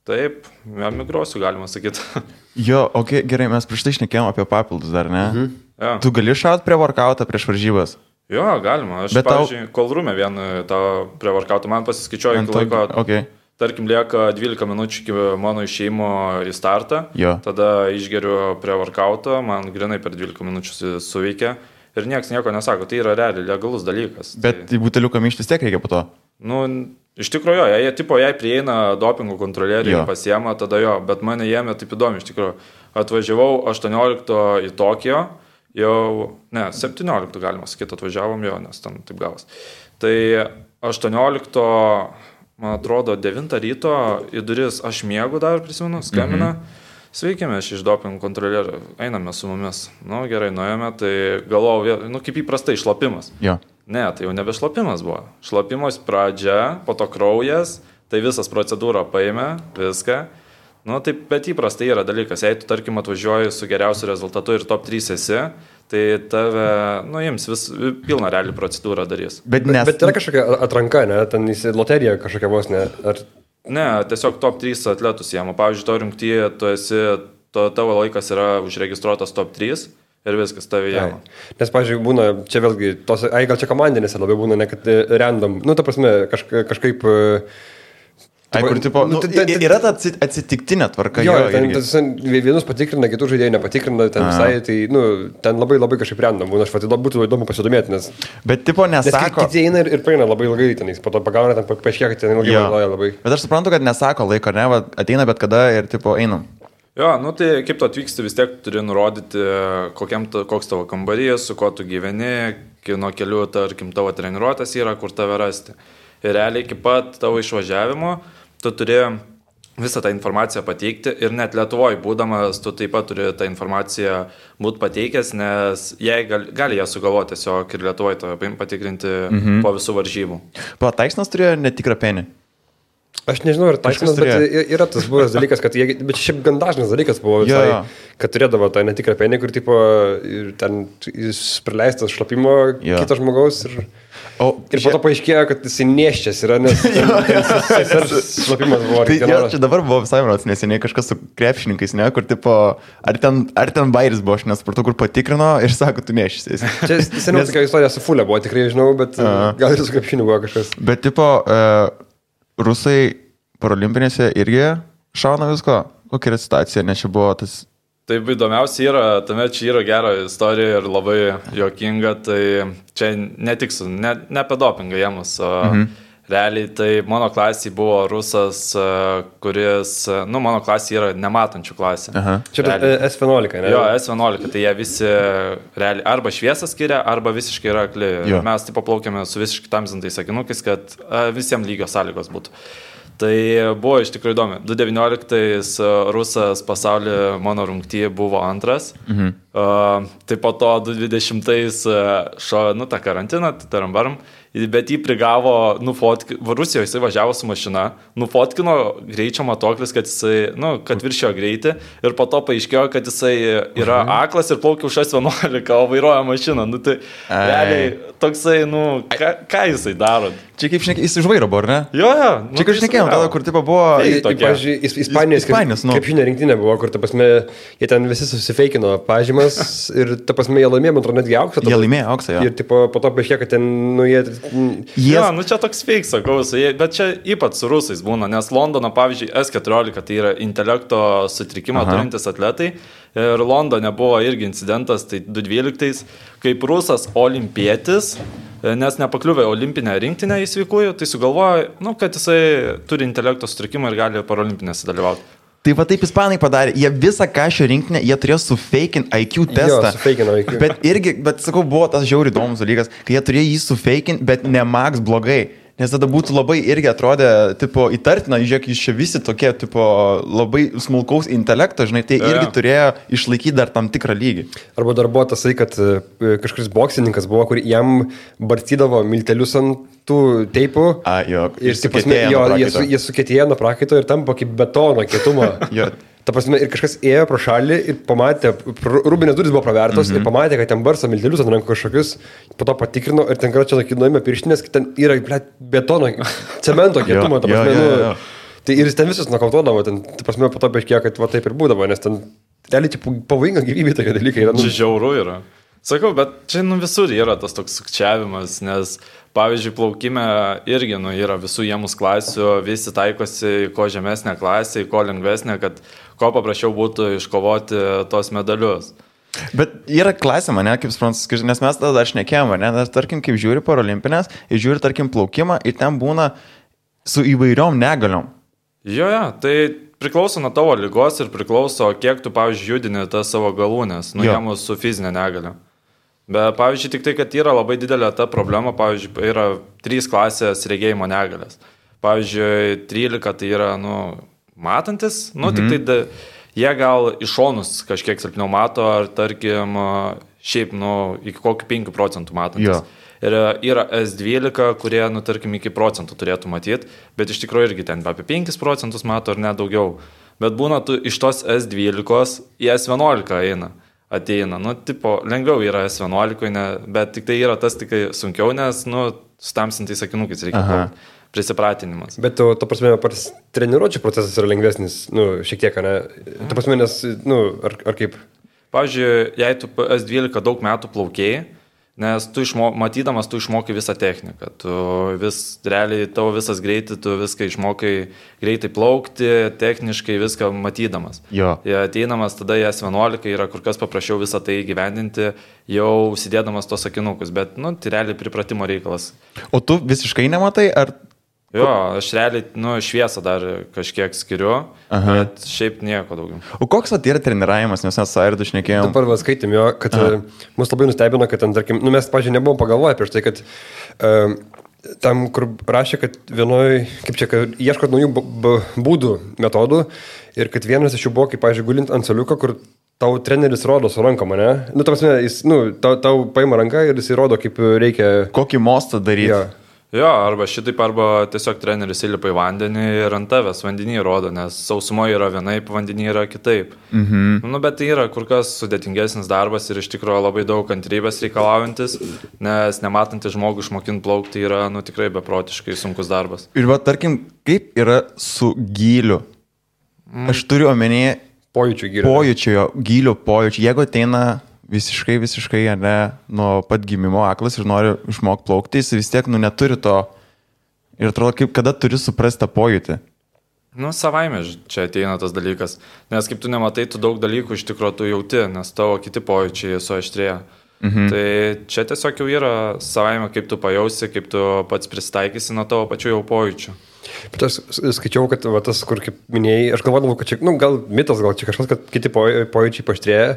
taip, emigruosiu, galima sakyti. Jo, ok, gerai, mes prieš tai išnekėjom apie papildus dar, ne? Mhm. Ja. Tu gali šaut prie workoutą prieš varžybas? Jo, galima. Aš, Bet pavyzdžiui, tau... kolrumė vieną tą prie workoutą man pasiskaičiuoju iki laiko. Okay. Tarkim, lieka 12 minučių iki mano išėjimo į startą. Jo. Tada išgeriu prie workoutą, man grinai per 12 minučių suveikia ir niekas nieko nesako, tai yra realiai legalus dalykas. Bet tai... į buteliuką mišti vis tiek reikia po to. Nu, iš tikrųjų, jie tipo, jei prieina dopingo kontrolieriai, pasiema, tada jo, bet mane jėmė taip įdomu, iš tikrųjų. Atvažiavau 18 į Tokijo, jau, ne, 17 galima sakyti, atvažiavom jo, nes ten taip gavas. Tai 18, man atrodo, 9 ryto į duris aš mėgau dar, prisimenu, skambina. Mhm Sveiki, mes iš dopingų kontrolierių, einame su mumis. Na nu, gerai, nuėjome, tai galvojau, nu kaip įprastai, šlapimas. Jo. Ne, tai jau nebe šlapimas buvo. Šlapimos pradžia, po to kraujas, tai visas procedūrą paėmė, viską. Nu, taip, bet įprastai yra dalykas, jei tu, tarkim, atvažiuoji su geriausiu rezultatu ir top 3 esi, tai tave, nu, jiems vis pilną realią procedūrą darys. Bet, nes... bet, bet yra kažkokia atranka, ne, ten į loteriją kažkokia vos, ne? Ar Ne, tiesiog top 3 atletus jam. Pavyzdžiui, to rungtyje tu esi, to, tavo laikas yra užregistruotas top 3 ir viskas tave jam. Nes, pavyzdžiui, būna, čia vėlgi, tos, ai gal čia komandinėse labiau būna, ne kad e, random, nu, ta prasme, kažka, kažkaip... Uh, Ai, kur, tipo, nu, nu, ten, yra ta atsitiktinė tvarka. Jo, jo ten, ten, vienus patikrina, kitų žaidėjų nepatikrina, ten visai, tai, nu, ten labai labai kažkaip random, būna, aš pati būtų įdomu pasidomėti, nes... Bet, tipo, nesako... Nes kiti eina ir, ir praeina labai ilgai, ten, po to pagauna, ten paaiškėja, kad ten ilgai naudoja labai. Bet aš suprantu, kad nesako laiko, ne, va, ateina bet kada ir, tipo, einam. Jo, nu tai kaip tu atvyksti, vis tiek turi nurodyti, kokiam, koks tavo kambarys, su kuo tu gyveni, nuo kelių, tarkim, tavo treniruotės yra, kur tave rasti. Ir realiai iki pat tavo išvažiavimo tu turi visą tą informaciją pateikti ir net Lietuvoje būdamas tu taip pat turi tą informaciją būti pateikęs, nes jie gali, gali ją sugalvoti tiesiog ir Lietuvoje patikrinti mhm. po visų varžybų. Pataiksnas turėjo netikrą penį. Aš nežinau, ar taikymas, bet yra tas buvęs dalykas, kad jie, bet šiaip gan dažnas dalykas buvo visai, ja. kad turėdavo tą netikrą penį, kur tipo, ten jis prileistas šlapimo ja. kito žmogaus ir, o, ir po to paaiškėjo, kad jis neščias yra, nes šlapimas buvo. Tai ja, čia dabar buvo visai manas neseniai kažkas su krepšininkais, ne, kur tipo, ar ten, ar ten bairis buvo, aš nesupratau, kur patikrino ir sako, tu neščias. Čia seniau nes... tokia istorija su fulė buvo, tikrai žinau, bet uh, gal ir su krepšiniu buvo kažkas. Bet tipo, uh, rusai parolimpinėse irgi šauna visko? Kokia yra situacija, nes čia buvo tas... Taip įdomiausia yra, tame čia yra gera istorija ir labai jokinga, tai čia ne tik su, ne, ne apie dopingą jėmus, o mhm. Realiai tai mano klasė buvo rusas, kuris, nu, mano klasė yra nematančių klasė. Aha. Čia realiai. S11, ne? Jo, S11, tai jie visi realiai arba šviesą skiria, arba visiškai yra akli. Mes taip paplaukėme su visiškai tamsintais sakinukais, kad visiems lygios sąlygos būtų. Tai buvo iš tikrųjų įdomi. 2019 e, rusas pasaulio mano rungtyje buvo antras. Mhm. Uh, tai po to 2020 e, šo, nu, tą karantiną, tai taram varam. Bet jį prigavo, nufotkino, Rusijoje jisai važiavo su mašina, nufotkino greičio matoklis, kad jisai, nu, kad viršio greitį ir po to paaiškėjo, kad jisai yra mhm. aklas ir plaukia už 11, o vairuoja mašiną. Nu, tai Ai. realiai toksai, nu, ką, ką jisai daro? Čia kaip šnekėjai, jis iš vairo buvo, ne? Jo, jo. Nu, Čia kaip šnekėjom, tada, kur tipo buvo... Tai, pavyzdžiui, Ispanijos, Ispanijos nu. kaip žinia rinktinė buvo, kur, ta prasme, jie ten visi susifeikino pažymas ir, ta prasme, jie laimėjo, man atrodo, netgi auksą. Jie laimėjo auksą, jo. Ir, tipo, po to paaiškėjo, kad ten, nu, jie Yes. Jo, nu čia toks fake, sakau, bet čia ypač su rusais būna, nes Londono, pavyzdžiui, S14 tai yra intelekto sutrikimą Aha. turintis atletai ir Londone buvo irgi incidentas, tai 2012, kaip rusas olimpietis, nes nepakliuvė olimpinę rinktinę į sveikųjų, tai sugalvojo, nu, kad jisai turi intelekto sutrikimą ir gali parolimpinėse dalyvauti. Tai va taip ispanai padarė, jie visą kažio rinkinį, jie turėjo sufeikin IQ testą. Jo, IQ. Bet irgi, bet sakau, buvo tas žiauri įdomus dalykas, kai jie turėjo jį sufeikin, bet ne Max blogai. Nes tada būtų labai irgi atrodė, tipo, įtartina, žiūrėk, jūs čia visi tokie, tipo, labai smulkaus intelekto, žinai, tai irgi ja. turėjo išlaikyti dar tam tikrą lygį. Arba dar buvo tasai, kad e, kažkuris boksininkas buvo, kur jam barstydavo miltelius ant tų teipų. A, jo. Ir, su, jie sukėtėjo nuo prakaito ir tampa kaip betono kietumo. jo. Ta prasme, ir kažkas ėjo pro šalį ir pamatė, rūbinės duris buvo pravertos mm -hmm. ir mhm. pamatė, kad ten barsa miltelius ant rankų kažkokius, po to patikrino ir ten čia nuėmė pirštinės, kad ten yra ble, betono, cemento kietumo, ta prasme, jo, jo, jo. nu, tai ir jis ten visus nokautuodavo, ten, ta prasme, po to paaiškėjo, kad va taip ir būdavo, nes ten, realiai, pavojinga gyvybė tokie dalykai yra. Nu. Žiauru yra. Sakau, bet čia nu visur yra tas toks sukčiavimas, nes pavyzdžiui, plaukime irgi nu, yra visų jiemus klasių, visi taikosi ko žemesnė klasė, ko lengvesnė, kad kuo paprasčiau būtų iškovoti tos medalius. Bet yra klasė mane, kaip suprantu, nes mes tada dar šnekėjome, ne, nes tarkim, kaip žiūri paralimpinės, ir žiūri, tarkim, plaukimą, ir ten būna su įvairiom negaliom. Jo, jo, tai priklauso nuo tavo lygos ir priklauso, kiek tu, pavyzdžiui, judini tas savo galūnės, nuėmus su fizinė negalė. Bet, pavyzdžiui, tik tai, kad yra labai didelė ta problema, pavyzdžiui, yra trys klasės regėjimo negalės. Pavyzdžiui, 13 tai yra, nu, matantis, nu, mhm. tik tai da, jie gal iš šonus kažkiek silpniau mato, ar tarkim, šiaip, nu, iki kokių 5 procentų matantis. Jo. Ir yra S12, kurie, nu, tarkim, iki procentų turėtų matyti, bet iš tikrųjų irgi ten apie 5 procentus mato ar net daugiau. Bet būna tu iš tos S12 į S11 eina ateina. Nu, tipo, lengviau yra S11, ne, bet tik tai yra tas tik sunkiau, nes, nu, stamsintais sakinukais reikia. Aha. Prisipratinimas. Bet to, to prasme, pats treniruočio procesas yra lengvesnis, nu, šiek tiek, ne? Ta prasme, nes, nu, ar, ar kaip? Pavyzdžiui, jei tu S12 daug metų plaukėjai, Nes tu išmo, matydamas, tu išmokai visą techniką, tu vis, realiai tavo visas greitai, tu viską išmokai greitai plaukti, techniškai viską matydamas. Jo. Ja, ateinamas tada į S11 yra kur kas paprasčiau visą tai gyvendinti, jau užsidėdamas tos sakinukus, bet, nu, tai realiai pripratimo reikalas. O tu visiškai nematai, ar Jo, aš realiai, nu, šviesą dar kažkiek skiriu, Aha. bet šiaip nieko daugiau. O koks yra treniravimas, nes mes su Airdu šnekėjome? Dabar vas skaitėm jo, kad Aha. E, mus labai nustebino, kad ten, tarkim, nu, mes, pažiūrėjau, nebuvom pagalvoję prieš tai, kad um, tam, kur rašė, kad vienoj, kaip čia, kad ieškot naujų būdų, metodų ir kad vienas iš jų buvo, kaip, pažiūrėjau, gulint ant soliuko, kur tau treneris rodo su ranka mane. Nu, tau, jis, nu, tau, tau paima ranką ir jis įrodo, kaip reikia. Kokį mostą daryti. Ja. Jo, arba šitaip, arba tiesiog treneris įlipa į vandenį ir ant tavęs vandenį rodo, nes sausumoje yra vienaip, vandenį yra kitaip. Mhm. Nu, bet tai yra kur kas sudėtingesnis darbas ir iš tikrųjų labai daug kantrybės reikalaujantis, nes nematantis žmogų išmokinti plaukti yra, nu, tikrai beprotiškai sunkus darbas. Ir va, tarkim, kaip yra su gyliu? Mm. Aš turiu omenyje pojūčių gylio. Pojūčio, gylio pojūčių. Jeigu ateina visiškai, visiškai, ne, nuo pat gimimo aklas ir nori išmokti plaukti, jis vis tiek, nu, neturi to. Ir atrodo, kaip kada turi suprasti tą pojūtį. Nu, savaime čia ateina tas dalykas. Nes kaip tu nematai, tu daug dalykų iš tikrųjų tu jauti, nes tavo kiti pojūčiai suaštrėja. Mhm. Tai čia tiesiog jau yra savaime, kaip tu pajausi, kaip tu pats pristaikysi nuo tavo pačių jau pojūčių. Bet aš skaičiau, kad va, tas, kur kaip minėjai, aš galvodavau, kad čia, nu, gal mitas, gal čia kažkas, kad kiti pojūčiai paštrėja,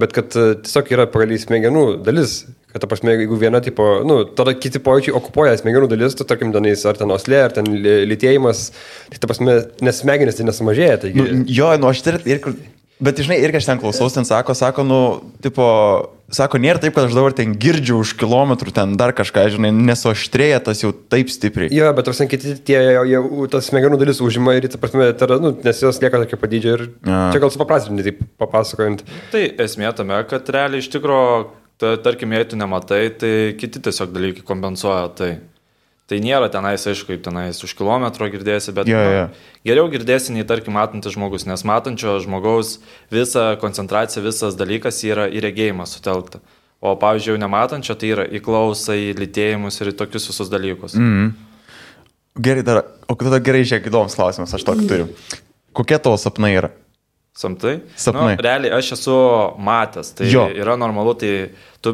bet kad e, tiesiog yra pagal smegenų dalis, kad, ta prasme, jeigu viena tipo, nu, tada kiti pojūčiai okupuoja smegenų dalis, tu, tarkim, tenais, ar ten oslė, ar ten lytėjimas, tai, ta prasme, nes smegenys tai nesumažėja. Taigi... Nu, jo, nu, aš ir, ir Bet, žinai, irgi aš ten klausaus, ten sako, sako, nu, tipo, sako, nėra taip, kad aš dabar ten girdžiu už kilometrų, ten dar kažką, žinai, nesuaštrėja tas jau taip stipriai. Jo, bet tas kiti, tie, jie, tas smegenų dalis užima ir, ta prasme, tar, nu, nes jos lieka tokia padydžia ir ja. čia gal supaprastinti, taip papasakojant. Tai esmė tame, kad realiai iš tikrųjų, ta, tarkim, jei tu nematai, tai kiti tiesiog dalykai kompensuoja tai. Tai nėra tenais, aišku, kaip tenais už kilometro girdėsi, bet yeah, yeah. Nu, geriau girdėsi nei, tarkim, matantis žmogus, nes matančio žmogaus visa koncentracija, visas dalykas yra į regėjimą sutelkta. O, pavyzdžiui, nematančio tai yra į klausą, į lytėjimus ir į tokius visus dalykus. Mm -hmm. Gerai, dar, o tada gerai, žiūrėk, įdomus klausimas, aš tokį turiu. Kokie tavo sapnai yra? Samtai? Sapnai. Nu, realiai aš esu matęs, tai jo. yra normalu, tai tu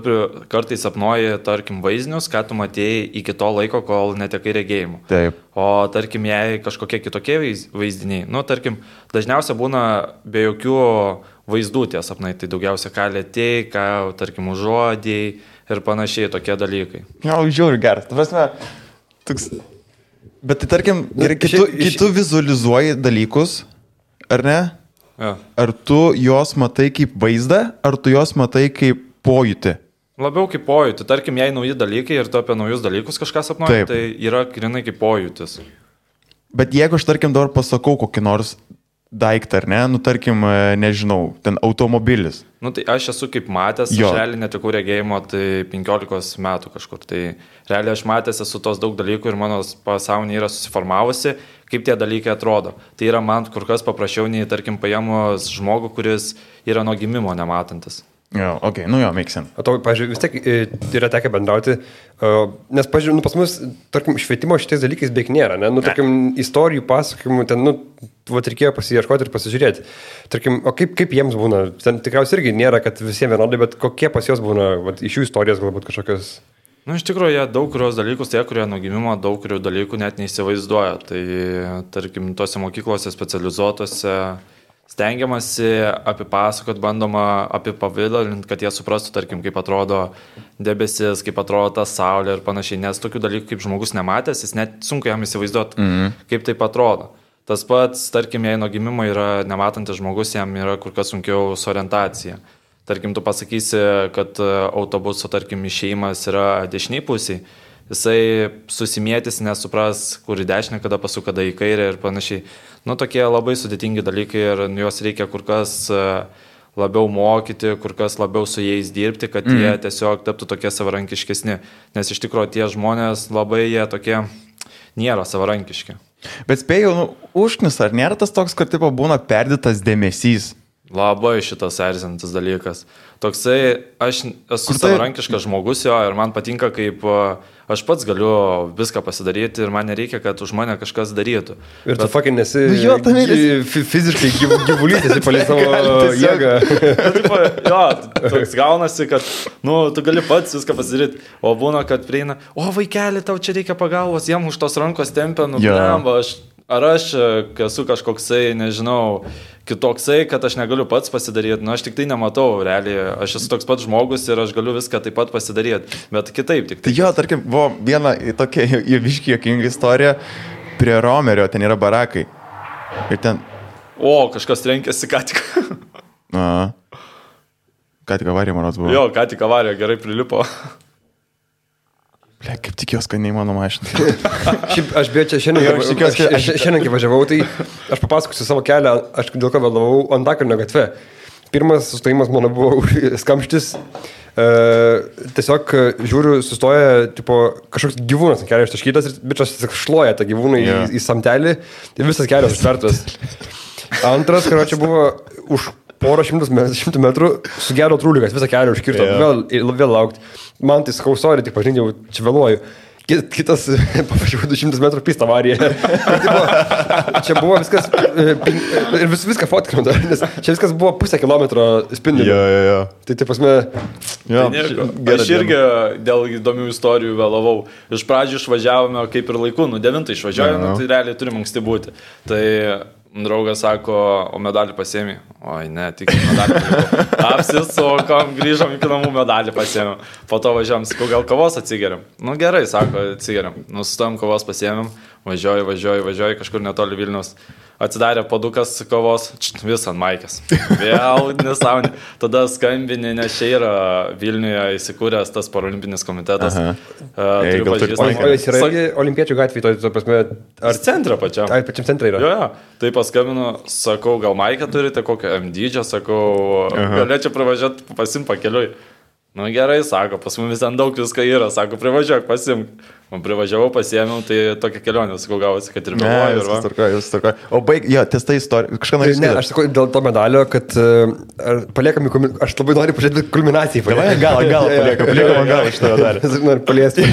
kartais sapnuoji, tarkim, vaizdinius, ką tu matėjai iki to laiko, kol netekai regėjimų. Taip. O tarkim, jei kažkokie kitokie vaizdiniai, nu, tarkim, dažniausiai būna be jokių vaizdų tie sapnai, tai daugiausia ką lėtėjai, ką, tarkim, užuodėjai ir panašiai tokie dalykai. Jau, žiūri, geras. Tu prasme, toks... Bet tai tarkim, gerai, kai tu, kai tu vizualizuoji dalykus, ar ne? Ja. Ar tu juos matai kaip vaizdą, ar tu juos matai kaip pojūtį? Labiau kaip pojūtį. Tarkim, jei nauji dalykai ir tu apie naujus dalykus kažką sapnuoji, tai yra grinai kaip pojūtis. Bet jeigu aš, tarkim, dabar pasakau kokį nors daiktą, ar ne, nu tarkim, e, nežinau, ten automobilis. Nu tai aš esu kaip matęs, jo. aš realiai netikau regėjimo, tai 15 metų kažkur. Tai realiai aš matęs esu tos daug dalykų ir mano pasąmonė yra susiformavusi, kaip tie dalykai atrodo. Tai yra man kur kas paprasčiau nei, tarkim, paėmus žmogų, kuris yra nuo gimimo nematantis. Jo, ok, nu jo, make sense. O to, pažiūrėjau, vis tiek e, yra tekę bendrauti, uh, nes, pažiūrėjau, nu, pas mus, tarkim, švietimo šitais dalykais beveik nėra, ne? Nu, tarkim, istorijų pasakojimų ten, nu, vat reikėjo pasieškoti ir pasižiūrėti. Tarkim, o kaip, kaip jiems būna? Ten tikriausiai irgi nėra, kad visiems vienodai, bet kokie pas juos būna, vat, iš jų istorijos galbūt kažkokios. Na, nu, iš tikrųjų, jie daug kurios dalykus, tie, kurie nuo gimimo daug kurių dalykų net neįsivaizduoja. Tai, tarkim, tose mokyklose specializuotose stengiamasi apipasakot, bandoma apipavydalinti, kad jie suprastų, tarkim, kaip atrodo debesis, kaip atrodo ta saulė ir panašiai, nes tokių dalykų kaip žmogus nematęs, jis net sunku jam įsivaizduoti, mm -hmm. kaip tai atrodo. Tas pats, tarkim, jei nuo gimimo yra nematantis žmogus, jam yra kur kas sunkiau su orientacija. Tarkim, tu pasakysi, kad autobuso, tarkim, išėjimas yra dešiniai pusiai, jisai susimėtis, nesupras, kur į dešinę, kada pasuka, kada į kairę ir panašiai. Nu, tokie labai sudėtingi dalykai ir juos reikia kur kas e, labiau mokyti, kur kas labiau su jais dirbti, kad mm. jie tiesiog taptų tokie savarankiškesni. Nes iš tikrųjų tie žmonės labai jie tokie nėra savarankiški. Bet spėjau, nu, užknis, ar nėra tas toks, kad tipo būna perdėtas dėmesys? Labai šitas erzintis dalykas. Toksai, aš esu tai... savarankiškas žmogus jo ir man patinka, kaip aš pats galiu viską pasidaryti ir man nereikia, kad už mane kažkas darytų. Ir Bet... tu fakin nesi nu, jo, fiziškai gyv, gyvulys, esi palei savo jėgą. jo, toks gaunasi, kad, nu, tu gali pats viską pasidaryti, o būna, kad prieina, o vaikeli, tau čia reikia pagalbos, jam už tos rankos tempia, nu, blemba, aš Ar aš esu kažkoksai, nežinau, kitoksai, kad aš negaliu pats pasidaryti, nu aš tik tai nematau, realiai, aš esu toks pat žmogus ir aš galiu viską taip pat pasidaryti, bet kitaip tik. Tai jo, tarkim, buvo viena tokia įviškiai jokinga istorija, prie Romerio ten yra barakai. Ir ten... O, kažkas trenkėsi ką tik. Na. Ką tik avarija, man atrodo, buvo. Jo, ką tik avarija, gerai prilipo. Ble, kaip tikiuosi, kad neįmanoma aiškinti. Šiaip aš bėjau čia šiandien, aš, tikiuosi, aš, aš šiandien kai važiavau, tai aš papasakosiu savo kelią, aš dėl ko vėlavau Antakalnio gatve. Pirmas sustojimas mano buvo skamštis. E, tiesiog žiūriu, sustoja tipo, kažkoks gyvūnas ant kelio ištaškytas ir bičias šluoja tą gyvūną yeah. į, į samtelį ir visas kelias užtvertas. Antras, kurio čia buvo už porą šimtų metrų sugedo trūlikas, visą kelią užkirto, yeah. vėl, vėl laukti. Man tai skau, sorry, tik pažinti, jau čia vėluoju. Kitas, pavažiavau 200 metrų pistą avariją. čia buvo viskas, e, ir vis, viską fotkinau, nes čia viskas buvo pusę kilometro spindžių. Jo, jo, jo. Tai taip pasme. Jo, tai gerai, aš irgi dėl įdomių istorijų vėlavau. Iš pradžių išvažiavome kaip ir laiku, nu 9 išvažiavome, nu, tai realiai turim anksti būti. Tai Draugas sako, o medalį pasiemi. Oi, ne, tik medalį. Apsisukom, grįžom iki namų medalį pasiemėm. Po to važiavam, sakau, gal kavos atsigeriam. Nu gerai, sako, atsigeriam. Nustojom kavos pasiemėm, važiuoju, važiuoju, važiuoju kažkur netoli Vilnius atsidarė padukas kovos, vis ant maikės. Vėl nesąmonė. Tada skambinė, nes čia yra Vilniuje įsikūręs tas parolimpinis komitetas. Uh, Ei, gal turi pažįstamą. O jis yra Sak... olimpiečių gatvėje, to prasme, ar centre pačiam? Ar pačiam centre yra? Jo, jo. Tai paskambinu, sakau, gal maikę turite, kokią MD, sakau, uh -huh. galėčiau pravažiuoti pasim pakeliui. Nu gerai, sako, pas mumis ten daug visko yra, sako, privažiuok, pasimk. Man privažiavau, pasiėmiau, tai tokia kelionė, sakau, gavosi, kad ir vėluoju. Viskas tvarkoja, viskas tvarkoja. O baig, jo, ties ta istorija, kažką noriu. Ne, aš sakau, dėl to medalio, kad uh, paliekami, aš labai noriu pažiūrėti kulminaciją. Gal, gal, gal, paliekam, paliekam gal iš tavo dar. Noriu paliesti.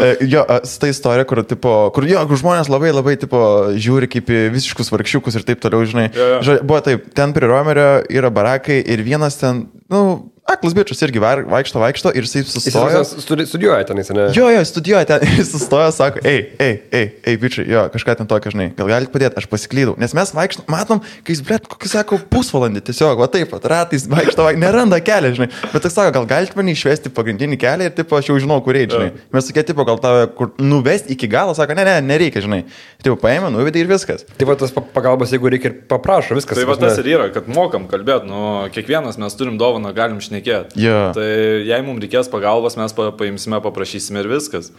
E, jo, ta istorija, kur, tipo, kur, jo, kur žmonės labai, labai, tipo, žiūri kaip į visiškus vargšiukus ir taip toliau, žinai. Jo, jo. Buvo taip, ten prie Romerio yra barakai ir vienas ten, nu, aklas bičias irgi vaikšto, vaikšto ir jisai sustojo. Jis studijuoja ten, jis ne? Jo, jo, studijuoja ten, jis sustojo, sako, ei, ei, ei, ei, bičiai, jo, kažką ten tokio, žinai, gal galite padėti, aš pasiklydau. Nes mes vaikštom, matom, kai jis, blėt, kokį sako, pusvalandį tiesiog, va taip, pat, ratais vaikšto, vaik, neranda kelią, žinai. Bet jis sako, gal galite mane išvesti pagrindinį kelią ir, tipo, aš jau žinau, kur eiti, žinai. Mes sakė, tipo, gal tave kur nuvesti iki galo, sako, ne, ne, nereikia, žinai. Tipo, paėmė, nuvedė ir viskas. Tai va tas pagalbas, jeigu reikia ir paprašo, viskas. Tai va tas ir yra, kad mokam kalbėti, nu, kiekvienas mes turim dovaną, galim šnekėti. Yeah. Tai jei mums reikės pagalbos, mes pa, paimsime, paprašysime ir viskas.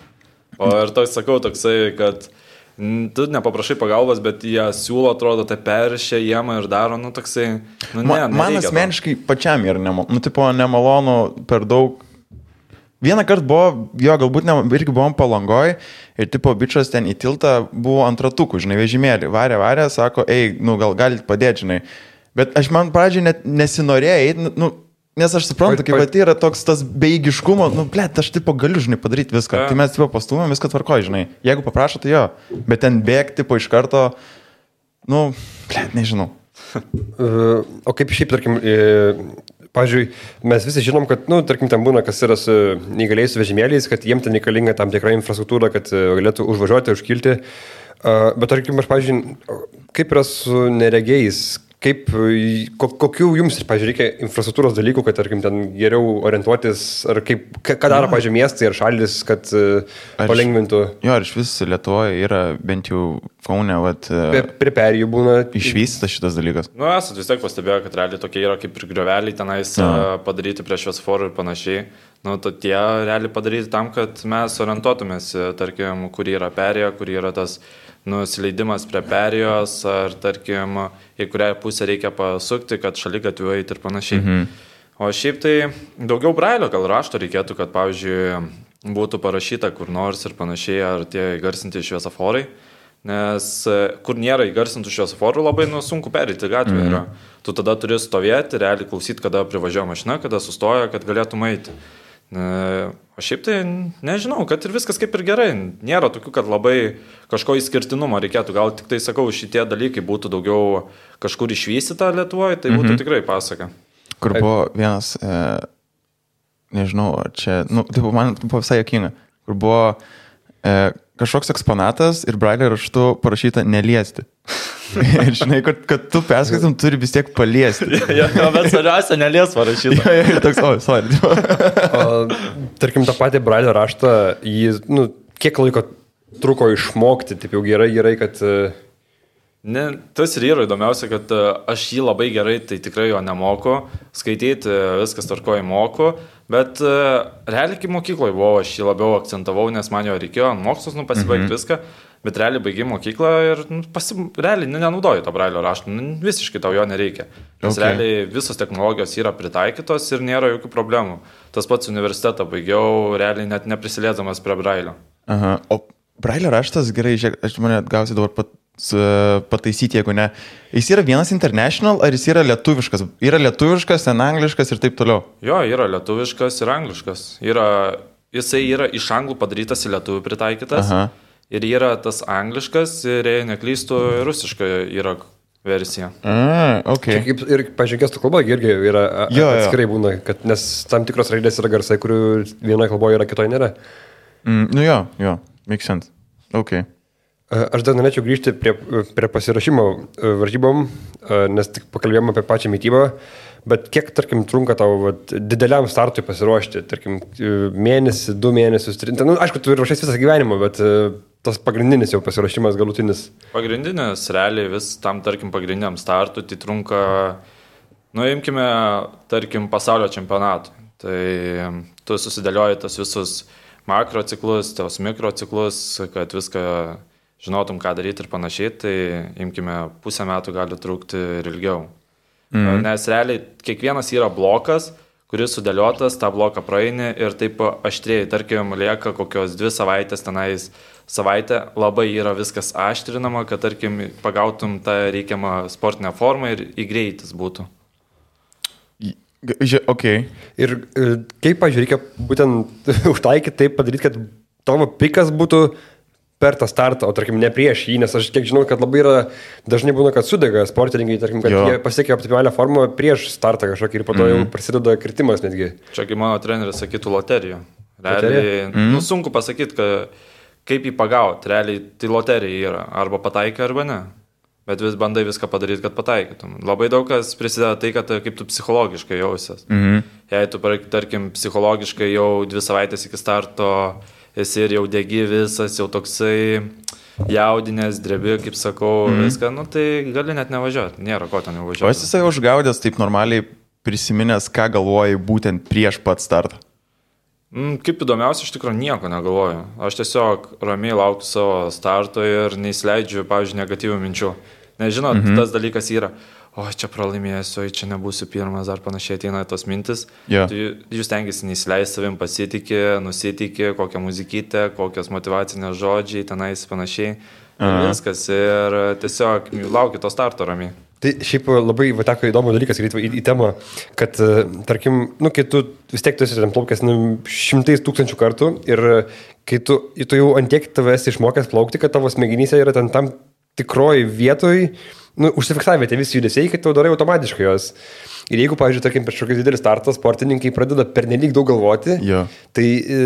O ir toks sakau, toksai, kad tu nepaprašai pagalbos, bet jie siūlo, atrodo, tai peršia jiem ir daro, nu toksai. Nu, ne, man, man asmeniškai to. pačiam yra nemalonu, nu, tipo, nemalonu per daug. Vieną kartą buvo, jo, galbūt ne, irgi buvom palangoj ir tipo bičias ten į tiltą buvo ant ratukų, žinai, vežimėlį. Varė, varė, sako, ei, nu gal galite padėti, žinai. Bet aš man pradžiai net nesinorėjau eiti, nu, Nes aš suprantu, kaip pat yra toks tas beigiškumo, nu, ble, aš tipo galiu, žinai, padaryti viską. Ja. Tai mes tipo pastumėm, viską tvarkoju, žinai. Jeigu paprašo, tai jo. Bet ten bėgti tipo iš karto, nu, ble, nežinau. o kaip šiaip, tarkim, pavyzdžiui, mes visi žinom, kad, nu, tarkim, ten būna, kas yra su neįgaliais vežimėliais, kad jiems ten reikalinga tam tikra infrastruktūra, kad e, galėtų užvažiuoti, užkilti. Bet tarkim, aš, pavyzdžiui, kaip yra su neregiais, Kaip, kokių jums, pažiūrėjau, reikia infrastruktūros dalykų, kad, tarkim, ten geriau orientuotis, ar kaip, ką daro, pažiūrėjau, miestai ir šalis, kad ar palengvintų? Iš, jo, ar iš vis Lietuvoje yra bent jau Kaune, vat... Prie, prie perėjų būna. Išvystytas šitas dalykas. Nu, esate vis tiek pastebėję, kad realiai tokie yra kaip ir grioveliai tenais ja. padaryti prie šios forų ir panašiai. Nu, to tie realiai padaryti tam, kad mes orientuotumės, tarkim, kur yra perėja, kur yra tas nusileidimas prie perėjos, ar tarkim, į kurią pusę reikia pasukti, kad šalia gatvių eiti ir panašiai. Mhm. O šiaip tai daugiau brailio gal rašto reikėtų, kad, pavyzdžiui, būtų parašyta kur nors ir panašiai, ar tie garsinti šviesoforai. Nes kur nėra įgarsintų šviesoforų, labai nu, sunku perėti gatvę. Mm. Yra. Tu tada turi stovėti, realiai klausyti, kada privažiuoja mašina, kada sustoja, kad galėtum eiti. O šiaip tai nežinau, kad ir viskas kaip ir gerai. Nėra tokių, kad labai kažko išskirtinumo reikėtų. Gal tik tai sakau, šitie dalykai būtų daugiau kažkur išvystyta Lietuvoje, tai būtų -hmm. tikrai pasaka. Kur buvo vienas, e, nežinau, čia, nu, tai man buvo visai jokinga, kur buvo e, kažkoks eksponatas ir brailio raštu parašyta neliesti. ir žinai, kad, kad tu perskaitum, turi vis tiek paliesti. jo, jo, bet svarbiausia, nelies parašyta. jo, jo, toks, o, sorry. o, tarkim, tą patį brailio raštą, jį, nu, kiek laiko truko išmokti, taip jau gerai, gerai, kad... Ne, tas ir yra įdomiausia, kad e, aš jį labai gerai, tai tikrai jo nemoku, skaityti viskas tarkoji moku, bet uh, realiai kaip mokykloje buvau, aš jį labiau akcentavau, nes man jo reikėjo mokslus, nu, pasibaigti mhm. viską bet realiai baigi mokyklą ir nu, pasi, realiai nenaudoji to brailio rašto, nu, visiškai tau jo nereikia. Nes okay. realiai visos technologijos yra pritaikytos ir nėra jokių problemų. Tas pats universitetą baigiau, realiai net neprisilėdamas prie brailio. Aha. O brailio raštas, gerai, žiūrėk, aš mane gausiu dabar pat, pataisyti, jeigu ne. Jis yra vienas international ar jis yra lietuviškas? Yra lietuviškas, ten angliškas ir taip toliau. Jo, yra lietuviškas ir angliškas. Yra, jisai yra iš anglų padarytas į lietuvių pritaikytas. Aha ir yra tas angliškas ir, jei neklystu, rusiška yra versija. Mm, okay. Čia kaip ir pažiūrėkės kalba irgi yra jo, atskirai jo. būna, kad, nes tam tikros raidės yra garsai, kurių vienoje kalboje yra, kitoje nėra. Mm, nu jo, jo, make sense. Okay. Aš dar norėčiau grįžti prie, prie pasirašymo varžybom, nes tik pakalbėjome apie pačią mytybą. Bet kiek, tarkim, trunka tavo vat, dideliam startui pasiruošti, tarkim, mėnesį, du mėnesius, tris, nu, aišku, tu ir ruošiasi visą gyvenimą, bet tas pagrindinis jau pasiruošimas galutinis? Pagrindinis, realiai vis tam, tarkim, pagrindiniam startui, tai trunka, nuimkime, tarkim, pasaulio čempionatui. Tai tu susidėlioji tas visus makro ciklus, tos mikro ciklus, kad viską žinotum, ką daryti ir panašiai, tai imkime pusę metų gali trukti ir ilgiau. Mhm. Nes realiai kiekvienas yra blokas, kuris sudėliotas, tą bloką praeini ir taip aštriai, tarkim, lieka kokios dvi savaitės tenais savaitę labai yra viskas aštrinama, kad, tarkim, pagautum tą reikiamą sportinę formą ir į greitis būtų. Ok. Ir e, kaip, pažiūrėk, reikia būtent užtaikyti taip padaryti, kad tavo pikas būtų per tą startą, o tarkim ne prieš jį, nes aš kiek žinau, kad labai yra, dažnai būna, kad sudega sportininkai, tarkim, kad jo. jie pasiekia optimalią formą prieš startą kažkokį ir po to mm -hmm. jau mhm. prasideda kritimas netgi. Čia kaip mano treneris sakytų loterijų. Realiai, mm -hmm. nu, sunku pasakyti, kad kaip jį pagauti, realiai tai loterija yra, arba pataikai, arba ne. Bet vis bandai viską padaryti, kad pataikytum. Labai daug kas prisideda tai, kad kaip tu psichologiškai jausies. Mhm. Jei tu, tarkim, psichologiškai jau dvi savaitės iki starto esi ir jau degi visas, jau toksai jaudinės, drebi, kaip sakau, mhm. viską, nu tai gali net nevažiuoti, nėra ko ten nevažiuoti. O esi save užgaudęs taip normaliai prisiminęs, ką galvojai būtent prieš pat startą? Mm, kaip įdomiausia, iš tikrųjų nieko negalvoju. Aš tiesiog ramiai laukiu savo starto ir neįsileidžiu, pavyzdžiui, negatyvių minčių. Nežinot, mhm. tas dalykas yra, o čia pralaimėsiu, čia nebūsiu pirmas ar panašiai ateina tos mintis. Yeah. Tu, jūs tengiasi neįsileisti savim, pasitikė, nusitikė, kokią muzikytę, kokios motivacinės žodžiai, tenais panašiai. Aha. Viskas ir tiesiog laukiu to starto ramiai. Tai šiaip labai va, teko įdomu dalykas į, į, į temą, kad, e, tarkim, nu, kai tu vis tiek tu esi ten plaukęs nu, šimtais tūkstančių kartų ir kai tu, tu jau antiek tavęs išmokęs plaukti, kad tavo smegenyse yra ten tam tikroji vietoj, nu, užsifiksavę tie visi judesiai, kad tu darai automatiškai juos. Ir jeigu, pavyzdžiui, tarkim, prieš kokį didelį startą sportininkai pradeda pernelyg daug galvoti, jo. tai e,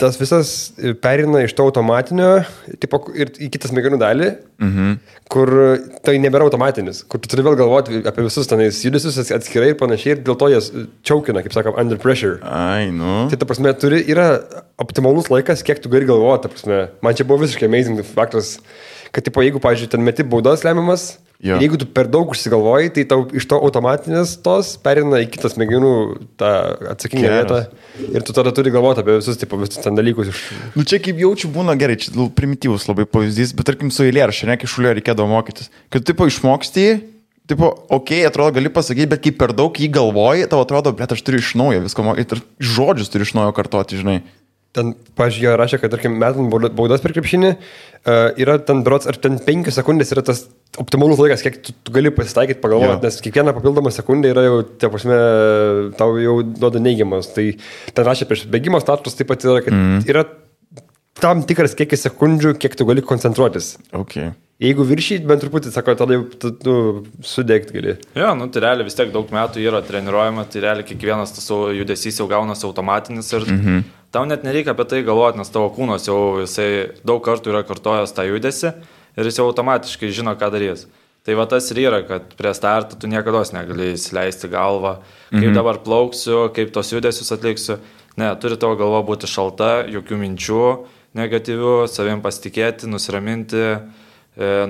tas visas e, perina iš to automatinio tipo, ir į kitą smegenų dalį, mhm. kur tai nebėra automatinis, kur tu turi vėl galvoti apie visus tenais judesius atskirai ir panašiai, ir dėl to jas čiaukina, kaip sakom, under pressure. Ai, nu. Tai ta prasme, turi, yra optimalus laikas, kiek tu gali galvoti, ta prasme. Man čia buvo visiškai amazing faktas, kad, tipo, jeigu, pavyzdžiui, ten meti baudas lemiamas, Jo. Ir jeigu tu per daug užsigalvoji, tai tau iš to automatinės tos perina į kitą smegenų tą atsakingą vietą. Ir tu tada turi galvoti apie visus, tipo, visus ten dalykus. Iš... Nu čia kaip jaučiu būna gerai, čia primityvus labai pavyzdys, bet tarkim su eilėraščiu, ne, kai šulio reikėdavo mokytis. Kad tipo išmoksti, tipo, okei, okay, atrodo, gali pasakyti, bet kai per daug jį galvoji, tau atrodo, bet aš turiu iš naujo viską mokyti ir žodžius turiu iš naujo kartoti, žinai. Ten, pažiūrėjau, rašė, kad, tarkim, metant baudas per krepšinį, uh, yra ten brots, ar ten 5 sekundės yra tas optimalus laikas, kiek tu, tu gali pasitaikyti pagalvoti, nes kiekviena papildoma sekundė yra jau, tie prasme, tau jau duoda neigiamas. Tai ten rašė prieš bėgimo startus taip pat yra, kad mm. yra tam tikras kiekis sekundžių, kiek tu gali koncentruotis. Okay. Jeigu viršyt bent truputį, sako, tada jau tu, tu sudegti gali. Jo, nu tai realiai vis tiek daug metų yra treniruojama, tai realiai kiekvienas tas judesys jau gaunasi automatinis ir mm -hmm. Tau net nereikia apie tai galvoti, nes tavo kūnas jau jisai daug kartų yra kartojęs tą judesį ir jis jau automatiškai žino, ką darys. Tai va tas ir yra, kad prie starto tu niekada negali įsileisti galvą, kaip -hmm. dabar plauksiu, kaip tos judesius atliksiu. Ne, turi tavo galva būti šalta, jokių minčių negatyvių, savim pasitikėti, nusiraminti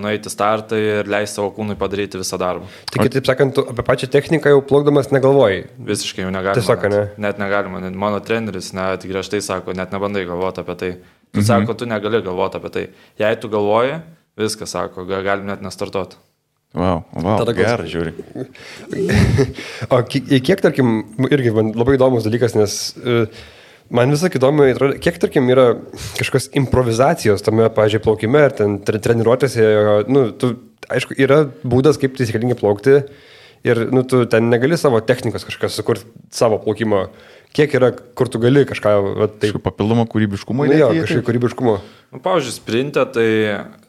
nueiti startą ir leisti savo kūnui padaryti visą darbą. Tai kitaip sakant, apie pačią techniką jau plaukdamas negalvoji. Visiškai jau negalima. Tiesiog, ne? Net, net negalima. Net mano treneris net griežtai sako, net nebandai galvoti apie tai. Tu mhm. sako, tu negali galvoti apie tai. Jei tu galvoji, viskas sako, galim net nestartuoti. Wow, wow, Tada gerai žiūri. o kiek, tarkim, irgi man labai įdomus dalykas, nes uh, Man visą įdomu, kiek, tarkim, yra kažkokios improvizacijos tame, pažiūrėjau, plaukime ar ten treniruotėse, nu, tu, aišku, yra būdas, kaip taisyklingai plaukti ir, nu, tu ten negali savo technikos kažkas sukurti savo plaukimo. Kiek yra, kur tu gali kažką, va, taip. Su papildomo kūrybiškumo? Nu, jo, kažkokio kūrybiškumo. Nu, pavyzdžiui, sprinte, tai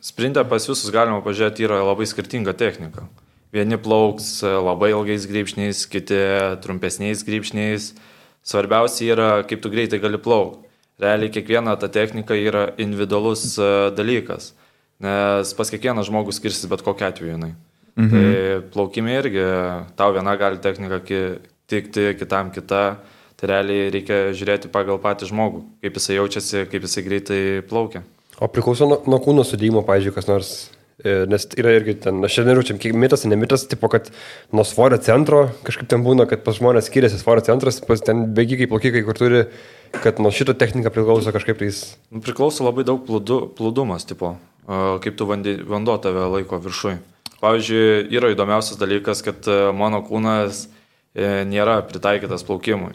sprinte pas visus galima pažiūrėti, yra labai skirtinga technika. Vieni plauks labai ilgais grįžniais, kiti trumpesniais grįžniais Svarbiausia yra, kaip tu greitai gali plaukti. Realiai kiekviena ta technika yra individualus e, dalykas, nes pas kiekvieną žmogų skirsis bet kokia atveju jinai. Mhm. Tai plaukime irgi, tau viena gali technika tikti, kitam kita. Tai realiai reikia žiūrėti pagal patį žmogų, kaip jisai jaučiasi, kaip jisai greitai plaukia. O priklauso nuo, nuo kūno sudėjimo, pavyzdžiui, kas nors nes yra irgi ten, aš nežinau, čia kiek mitas, ne mitas, tipo, kad nuo svorio centro kažkaip ten būna, kad pas žmonės skiriasi svorio centras, pas ten bėgikai, plaukikai, kur turi, kad nuo šito technika priklauso kažkaip tai jis. Nu, priklauso labai daug plūdu, plūdumas, tipo, kaip tu vanduo tave laiko viršui. Pavyzdžiui, yra įdomiausias dalykas, kad e, mano kūnas e, nėra pritaikytas plaukimui.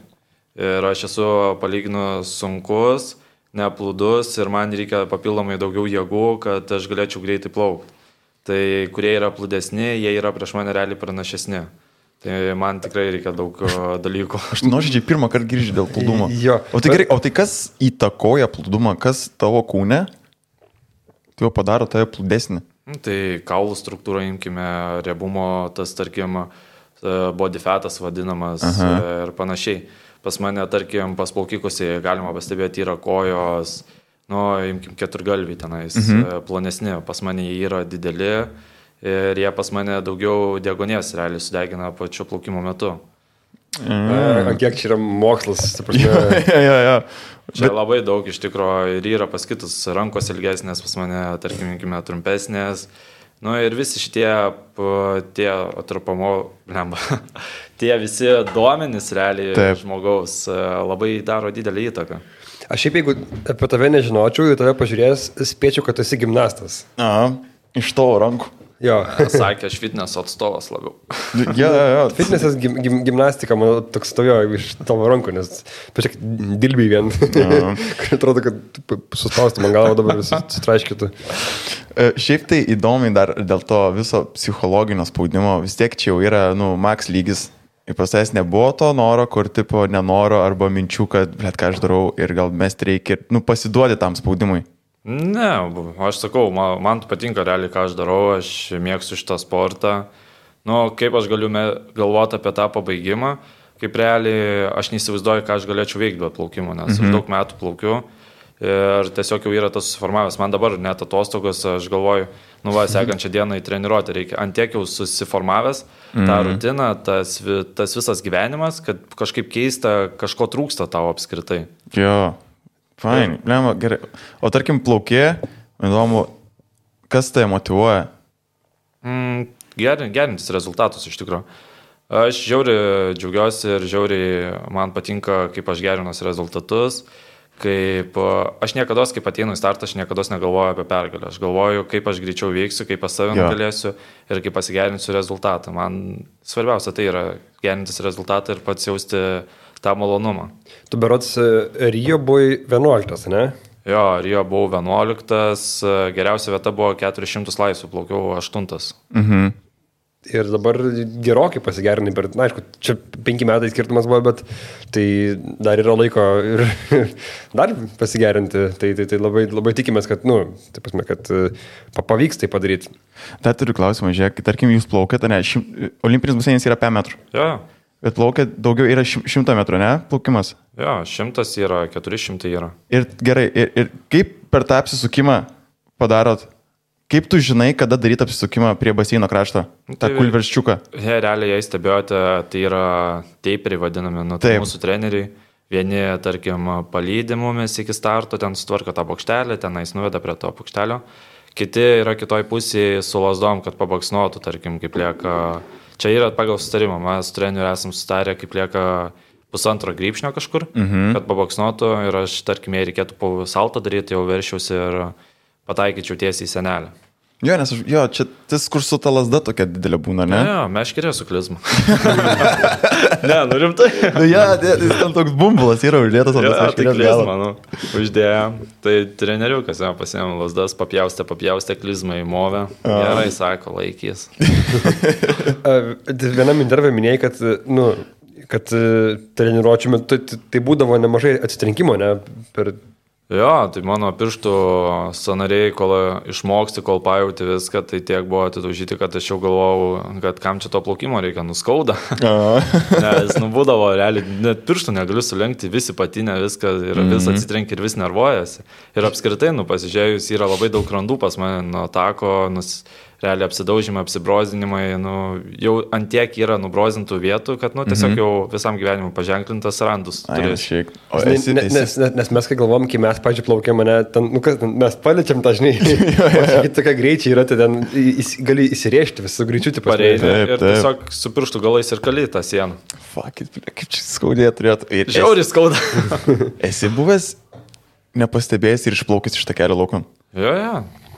Ir aš esu palyginus sunkus, neplūdus ir man reikia papildomai daugiau jėgų, kad aš galėčiau greitai plaukti. Tai kurie yra plūdesni, jie yra prieš mane realiai pranašesni. Tai man tikrai reikia daug dalykų. Aš nuoširdžiai pirmą kartą girdžiu dėl plūdumo. Jo. O tai, gerai, o tai kas įtakoja plūdumą, kas tavo kūne, tai jau padaro tave plūdesnį? Nu, tai kaulų struktūra, imkime, riebumo, tas, tarkim, body fatas vadinamas Aha. ir panašiai. Pas mane, tarkim, pas plaukikusi galima pastebėti yra kojos, nu, imkim, keturgalviai tenais, mhm. plonesni, pas mane jie yra dideli ir jie pas mane daugiau degonės realiai sudegina pačio plaukimo metu. Mm. A, kiek čia yra mokslas, prasme. ja, ja, ja. Čia Bet... labai daug iš tikrųjų ir yra pas kitus rankos ilgesnės, pas mane, tarkim, trumpesnės. Nu ir visi šitie, tie atrapamo, lemba, tie visi duomenys realiai Taip. žmogaus e, labai daro didelį įtaką. Aš šiaip jeigu apie tave nežinočiau, į tave pažiūrėjęs, spėčiau, kad esi gimnastas. Aha, iš tavo rankų. Jo. Sakė, aš fitneso atstovas labiau. ja, ja, ja. Fitnesas, gim, gim, gimnastika, man toks stovėjo iš tavo rankų, nes, pažiūrėk, dilbiai vien. Kur atrodo, kad suspaustų man galvą dabar sutraiškytų. E, šiaip tai įdomiai dar dėl to viso psichologinio spaudimo, vis tiek čia jau yra, nu, max lygis. Ir pas tavęs nebuvo to noro, kur tipo nenoro arba minčių, kad, blėt, ką aš darau ir gal mest reikia, nu, pasiduoti tam spaudimui. Ne, aš sakau, man, man patinka realiai, ką aš darau, aš mėgstu šitą sportą. Nu, kaip aš galiu galvoti apie tą pabaigimą, kaip realiai aš neįsivaizduoju, ką aš galėčiau veikti be plaukimo, nes mhm. aš daug metų plaukiu ir tiesiog jau yra tas susiformavęs. Man dabar net atostogos, aš galvoju, nu va, sekančią dieną į treniruotę reikia. Antiek jau susiformavęs mhm. tą rutiną, tas, tas visas gyvenimas, kad kažkaip keista, kažko trūksta tau apskritai. Jo. Fain, lemma, gerai. O tarkim, plaukė, įdomu, kas tai motivuoja? Mm, gerintis rezultatus iš tikrųjų. Aš žiauriai džiaugiuosi ir žiauriai man patinka, kaip aš gerinuosi rezultatus. Kaip aš niekada, kaip ateinu į startą, aš niekada negalvoju apie pergalę. Aš galvoju, kaip aš greičiau veiksiu, kaip pas save nugalėsiu ir kaip pasigerinsiu rezultatą. Man svarbiausia tai yra gerintis rezultatą ir pats jausti tą malonumą. Tu berots e, Rio buvai 11, ne? Jo, Rio buvau 11, e, geriausia vieta buvo 400 laisvų, plaukiau 8. Mhm. Ir dabar gerokai pasigerinai, bet, na, aišku, čia penki metai skirtumas buvo, bet tai dar yra laiko ir dar pasigerinti. Tai, tai, tai labai, labai tikimės, kad, nu, taip pasme, kad e, pavyks tai padaryti. Dar turiu klausimą, žiūrėk, tarkim, jūs plaukėte, ne, šim, olimpinis baseinas yra 5 metrų. Jo. Bet plaukia daugiau yra 100 metrų, ne, plaukimas? Jo, 100 yra, 400 yra. Ir gerai, ir, ir kaip per tą apsisukimą padarot Kaip tu žinai, kada daryti apsisukimą prie baseino krašto? Nu, tą tai, kulverščiuką. He, realiai, jei stebėjote, tai yra teiperiai vadinami, nu, tai mūsų treneriai. Vieni, tarkim, palydė mumis iki starto, ten sutvarko tą bokštelį, tenais nuveda prie to bokštelio. Kiti yra kitoj pusėje su lasdom, kad pabaksnuotų, tarkim, kaip lieka. Čia yra pagal sustarimą, mes treneriu esam sustarę, kaip lieka pusantro grįpšnio kažkur, mhm. kad pabaksnuotų ir aš, tarkim, jei reikėtų saltą daryti, jau veršiausi ir pataikyčiau tiesiai į senelę. Jo, nes aš, jo, čia tas, kur su ta lasda tokia didelė būna, ne? Ne, meškerė su klizmu. ne, nu rimtai. nu, ja, jis ten toks bumbulas yra uždėtas ant tos tai klizmą, nu, uždėjo. Tai treneriukas, jo, pasiėmė lasdas, papjaustė, papjaustė klizmą į movę. Gerai, sako, laikys. Vienam intervė minėjai, kad, nu, kad treniruočių metu tai, tai būdavo nemažai atsitrinkimo, ne, per Jo, tai mano pirštų sanariai, kol išmoksti, kol pajauti viską, tai tiek buvo atidaužyti, kad aš jau galvojau, kad kam čia to plaukimo reikia, nuskauda. Nes, nu, būdavo, realiai, net pirštų negaliu sulenkti, visi patinę viską ir vis mhm. atsitrenkia ir vis nervuojasi. Ir apskritai, nu, pasižiūrėjus, yra labai daug randų pas mane nuo tako, nus realiai apsidaužimai, apsibrozdinimai, nu, jau antiek yra nubrozdintų vietų, kad nu, tiesiog mhm. jau visam gyvenimui paženklintas randus. Šiek... O, esi, nes, nes, nes, nes mes kai galvom, kai mes, pažiūrėjau, plaukėm mane, ten, nu, kas, mes paliečiam dažnai, tokia greičiai yra, tai ten įs, gali įsirėžti visų greičių, tai pareiti. Ir tiesiog su pirštų galais ir kali tą sieną. Fuck, it, kaip čia skaudė turėtų. Žiauriai skauda. esi buvęs nepastebėjęs ir išplaukęs iš tą kelią lauką? Jo, jo.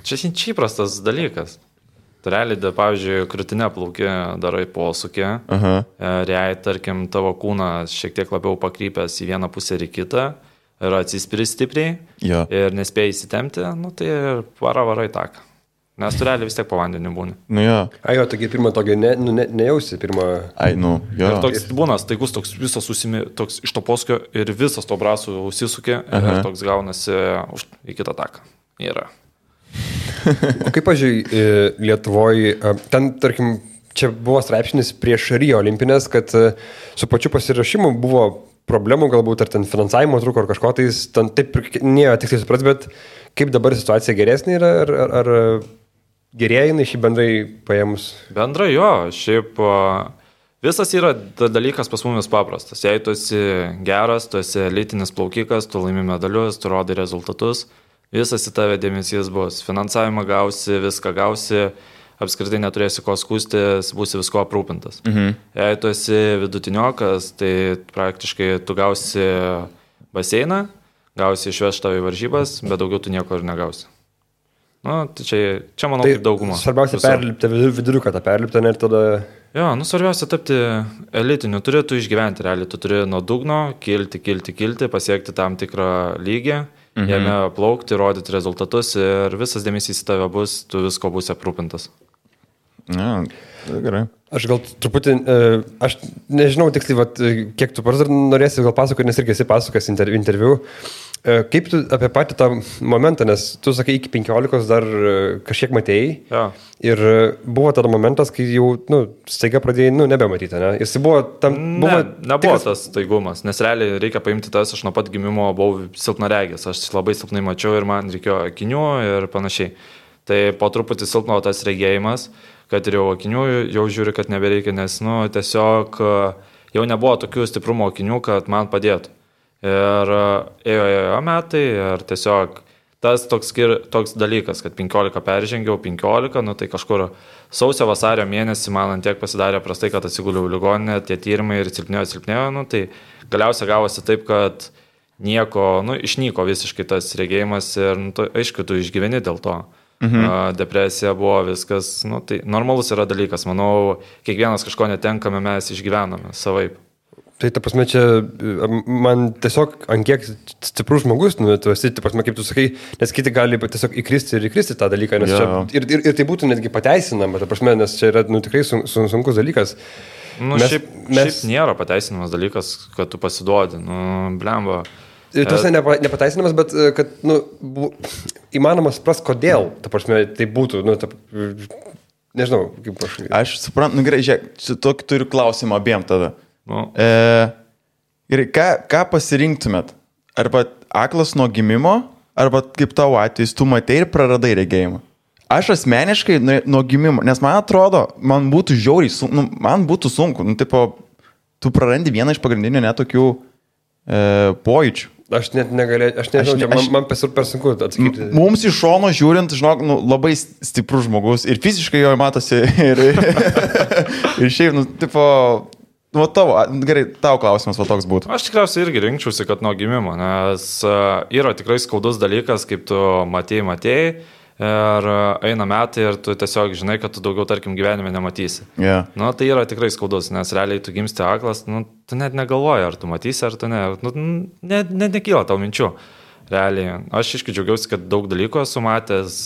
Čia čia įprastas dalykas. Realiai, da, pavyzdžiui, krūtinė plaukė, darai posūkį, e, realiai, tarkim, tavo kūnas šiek tiek labiau pakrypęs į vieną pusę ir į kitą ir atsispiri stipriai jo. ir nespėjai įsitempti, nu, tai ir vara varai taką. Nes tu realiai vis tiek po vandeniu būni. Nu jo. Ai, jo, taigi pirmą tokį ne, nu, ne, nejausi, pirmą. Ai, nu, jo. Ir toks būna staigus, toks visas susimi, toks iš to poskio ir visas to brasų užsisukė ir toks gaunasi už, į kitą taką. Yra. O kaip, pažiūrėjau, Lietuvoje, ten, tarkim, čia buvo straipsnis prieš Rio olimpinės, kad su pačiu pasirašymu buvo problemų galbūt, ar ten finansavimo trūko, ar kažko tai, ten taip nėjo tiksliai supras, bet kaip dabar situacija geresnė yra, ar, ar, ar gerėja jinai šį bendrai paėmus? Bendrai jo, šiaip visas yra dalykas pas mumis paprastas. Jei tu esi geras, tu esi elitinis plaukikas, tu laimi medalius, tu rodai rezultatus, visas į tave dėmesys bus. Finansavimą gausi, viską gausi, apskritai neturėsi ko skūstis, būsi visko aprūpintas. Mhm. Jei tu esi vidutiniokas, tai praktiškai tu gausi baseiną, gausi išvežtą į varžybas, bet daugiau tu nieko ir negausi. Nu, tai čia, čia manau, tai dauguma. Svarbiausia perlipti viduriuką, tą perlipti ir tada... Jo, nu svarbiausia tapti elitiniu, turėtų išgyventi realiai, tu turi nuo dugno kilti, kilti, kilti, pasiekti tam tikrą lygį mhm. jame plaukti, rodyti rezultatus ir visas dėmesys į tave bus, tu visko būsi aprūpintas. Ja, gerai. Aš gal truputį, e, aš nežinau tiksliai, vat, kiek tu pats dar norėsi gal pasakoti, nes irgi esi pasakojęs interviu. E, kaip tu apie patį tą momentą, nes tu sakai, iki 15 dar e, kažkiek matėjai. Ja. Ir buvo tada momentas, kai jau, nu, staiga pradėjai, nu, nebematyti, ne? Jis buvo tam... Buvo, ne, nebuvo tikras... tas staigumas, nes realiai reikia paimti tas, aš nuo pat gimimo buvau silpnaregis, aš labai silpnai mačiau ir man reikėjo akinių ir panašiai. Tai po truputį silpno tas regėjimas. Kad ir jau akinių jau žiūri, kad nebereikia, nes, nu, tiesiog e, jau nebuvo tokių stiprumo akinių, kad man padėtų. Ir e, ėjo, ėjo metai ir tiesiog tas toks, toks dalykas, kad 15 peržengiau, 15, nu tai kažkur sausio vasario mėnesį man ant tiek pasidarė prastai, kad atsiguliau ligoninę, tie tyrimai ir silpnėjo, silpnėjo, nu tai galiausiai gavosi taip, kad nieko, nu išnyko visiškai tas regėjimas ir, nu, tu, aišku, tu išgyveni dėl to. Mhm. Depresija buvo viskas, nu, tai normalus yra dalykas, manau, kiekvienas kažko netenkame, mes išgyvename savaip. Tai ta prasme, čia man tiesiog ant kiek stiprus žmogus, nu, tu esi, ta prasme, kaip tu sakai, nes kiti gali tiesiog įkristi ir įkristi tą dalyką, nes yeah. čia, ir, ir, ir tai būtų netgi pateisinama, ta prasme, nes čia yra nu, tikrai sun, sun, sunkus dalykas. Nu, mes, šiaip, mes... šiaip nėra pateisinamas dalykas, kad tu pasiduodi, nu, blemba. Tas e... nepa, nepateisinamas, bet e, kad, nu, bu, įmanoma supras, kodėl, ta prasme, tai būtų, nu, ta, nežinau, kaip aš. Aš suprantu, nu gerai, žiūrėk, tokį turiu klausimą abiem tada. Nu. E, ir ką, ką pasirinktumėt? Arba aklas nuo gimimo, arba kaip tavo atvejs, tu matei ir praradai regėjimą. Aš asmeniškai nu, nuo gimimo, nes man atrodo, man būtų žiauriai, sun, nu, man būtų sunku, nu, tipo, tu prarandi vieną iš pagrindinių netokių e, pojūčių. Aš net negalėjau, aš nežinau, aš, ne, aš, man, man per, per sunku atsakyti. Mums iš šono žiūrint, žinok, nu, labai stiprus žmogus ir fiziškai jo matosi ir, ir šiaip, nu, tipo, Nu, tavo, gerai, tavo klausimas va toks būtų. Aš tikriausiai irgi rinkčiausi, kad nuo gimimo, nes yra tikrai skaudus dalykas, kaip tu matėjai, matėjai. Ir eina metai ir tu tiesiog žinai, kad tu daugiau, tarkim, gyvenime nematysi. Yeah. Nu, tai yra tikrai skaudus, nes realiai tu gimsti aklas, nu, tu net negalvoji, ar tu matysi, ar tu ne. Nu, net, net nekyla tau minčių. Realiai. Aš iški džiaugiausi, kad daug dalykų esu matęs,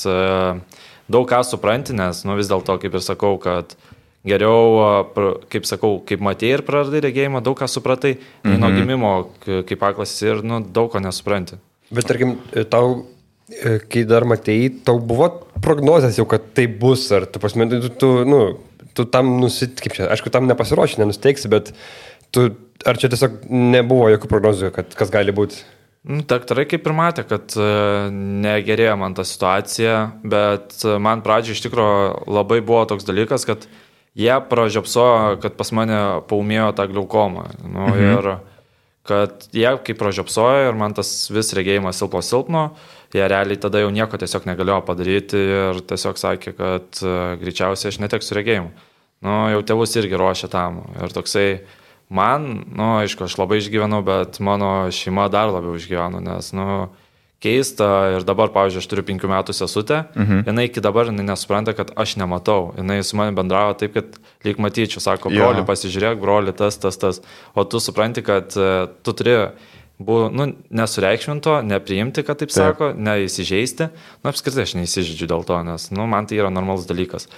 daug ką supranti, nes, nu, vis dėlto, kaip ir sakau, kad uh, geriau, kaip sakau, kaip matėjai ir praradai regėjimą, daug ką supratai, mhm. nuo gimimo kaip aklas ir nu, daug ko nesupranti. Bet tarkim, tau, e, kai dar matėjai, tau buvo prognozijas jau, kad tai bus, ar tu pasmė, tu, tu, nu, tu tam nusit, kaip čia, aišku, tam nepasiruoši, nenusteiksi, bet tu, ar čia tiesiog nebuvo jokių prognozių, kad kas gali būti? Nu, daktarai kaip ir matė, kad e, negerėjo man ta situacija, bet man pradžioje iš tikrųjų labai buvo toks dalykas, kad uh, jie pražiopsojo, kad pas mane paumėjo tą glaukomą. Nu, mhm. Ir kad jie kaip pražiopsojo ir man tas vis regėjimas silpo silpno, jie realiai tada jau nieko tiesiog negalėjo padaryti ir tiesiog sakė, kad uh, greičiausiai aš neteksiu regėjimų. Nu, jau tėvus irgi ruošia tam. Ir toksai man, nu, aišku, aš labai išgyvenau, bet mano šeima dar labiau išgyveno, nes, nu, keista ir dabar, pavyzdžiui, aš turiu penkių metų sesutę, mhm. jinai iki dabar jinai nesupranta, kad aš nematau, jinai su manimi bendravo taip, kad lyg matyčiau, sako, broli, pasižiūrėk, broli, tas, tas, tas, o tu supranti, kad uh, tu turi buvo, nu, nesureikšminto, nepriimti, kad taip, taip. sako, neįsižeisti. Nu, apskritai aš neįsižeidžiu dėl to, nes, nu, man tai yra normalus dalykas.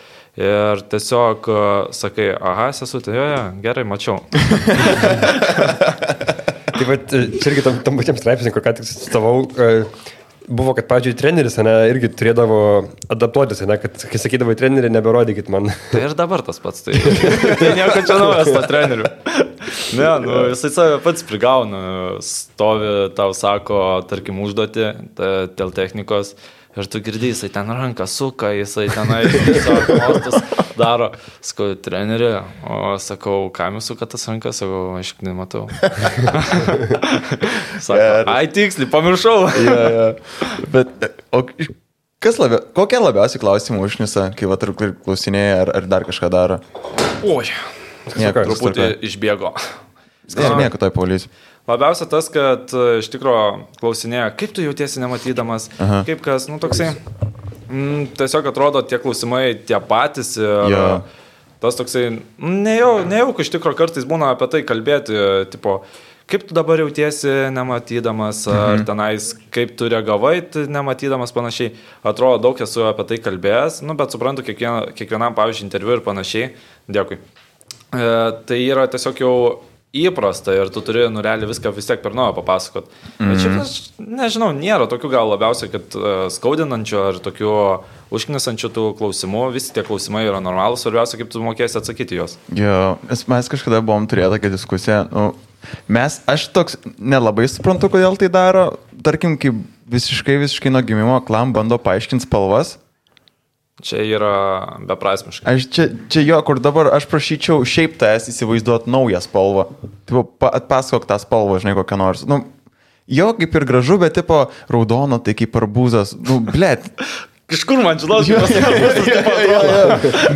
Ir tiesiog uh, sakai, aha, sesutė, jo, jo, gerai, mačiau. Tai va, čia irgi tam, tam pačiam straipsnį, kur ką tik sustavau, e, buvo, kad, pavyzdžiui, treneris, ne, irgi turėdavo adaptuotis, ne, kad, kai sakydavo, treneri, neberodykit man. Tai ir dabar tas pats, tai, tai nieko čia naujas to treneriu. Ne, nu, jisai save pats prigauna, stovi, tau sako, tarkim, užduoti dėl technikos Ir tu girdai, jisai ten ranką suka, jisai tenai mostus daro. Sakau, treneri, o sakau, kam jūs suka tas rankas, sakau, aš nematau. Sako, ai tiksliai, pamiršau. ja, ja. Bet, o kas labiau, kokie labiausiai klausimai užnisa, kai va tarp klausinėjai, ar, ar dar kažką daro? Oi, nieko, truputį išbėgo. Nieko toj policijai. Labiausia tas, kad iš tikrųjų klausinėja, kaip tu jautiesi nematydamas, Aha. kaip kas, nu toksai, mm, tiesiog atrodo tie klausimai tie patys ir ja. tas toksai, nejau, nejauk iš tikrųjų kartais būna apie tai kalbėti, tipo, kaip tu dabar jautiesi nematydamas, ar mhm. tenais, kaip tu reagavai, nematydamas panašiai. Atrodo, daug esu apie tai kalbėjęs, nu, bet suprantu kiekvieną, kiekvienam, pavyzdžiui, interviu ir panašiai. Dėkui. E, tai yra tiesiog jau įprasta ir tu turi nurelį viską vis tiek per naują papasakot. Mm. Bet šiaip aš nežinau, nėra tokių gal labiausiai, kad uh, skaudinančių ar tokių užknisančių tų klausimų, visi tie klausimai yra normalūs, svarbiausia, kaip tu mokėsi atsakyti juos. Jo, mes kažkada buvom turėję tokią diskusiją. Nu, mes, aš toks nelabai suprantu, kodėl tai daro. Tarkim, kaip visiškai, visiškai nuo gimimo klam bando paaiškinti spalvas Čia yra beprasmiška. Aš čia, čia jo, kur dabar aš prašyčiau šiaip tas įsivaizduoti naują spalvą. Taip, atpasakok tą spalvą, žinai, kokią nors. Nu, jo, kaip ir gražu, bet tipo raudono, tai kaip arbūzas. Nu, blėt. Kažkur man žinau, žinau,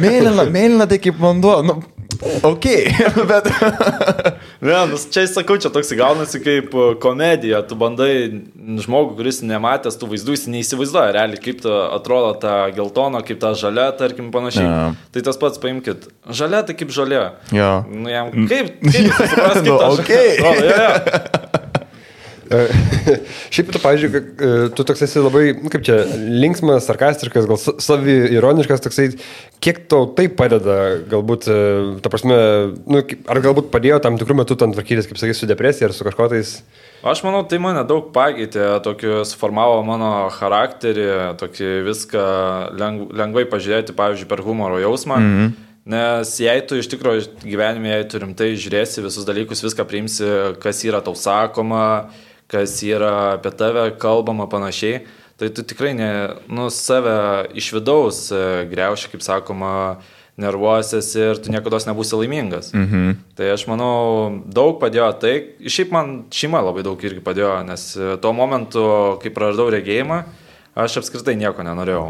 Mėlyna, mėlyna, tai kaip vanduo. Nu, Ok, bet. ne, nu, čia sakau, čia toks gaunasi kaip e, komedija. Tu bandai žmogų, kuris nematęs tų vaizdų, jis neįsivaizduoja realiai, kaip atrodo ta geltona, kaip ta žalia, tarkim, panašiai. Ja. Tai tas pats paimkit. Žalia tai kaip žalia. Ja. Nu, jam, kaip, kaip supras, kaip nu, okay. atrodo, ja, ja. Šiaip tu, pavyzdžiui, e, tu toks esi labai, nu, kaip čia, linksmas, sarkastiškas, gal savi ironiškas, toksai, kiek tau tai padeda, galbūt, e, ta prasme, nu, ar galbūt padėjo tam tikrų metų tam tvarkytis, kaip sakai, su depresija ar su kažkotais. Aš manau, tai mane daug pakeitė, tokį suformavo mano charakterį, tokį viską lengv, lengvai pažiūrėti, pavyzdžiui, per humoro jausmą. Mm -hmm. Nes jei tu iš tikrųjų gyvenime, jei tu rimtai žiūrėsi visus dalykus, viską priimsi, kas yra tau sakoma, kas yra apie tave kalbama panašiai, tai tu tikrai ne, nu, save iš vidaus e, greuši, kaip sakoma, nervuosiesi ir tu niekada nebūsi laimingas. Mhm. Tai aš manau, daug padėjo tai, šiaip man šeima labai daug irgi padėjo, nes e, tuo momentu, kai praradau regėjimą, aš apskritai nieko nenorėjau.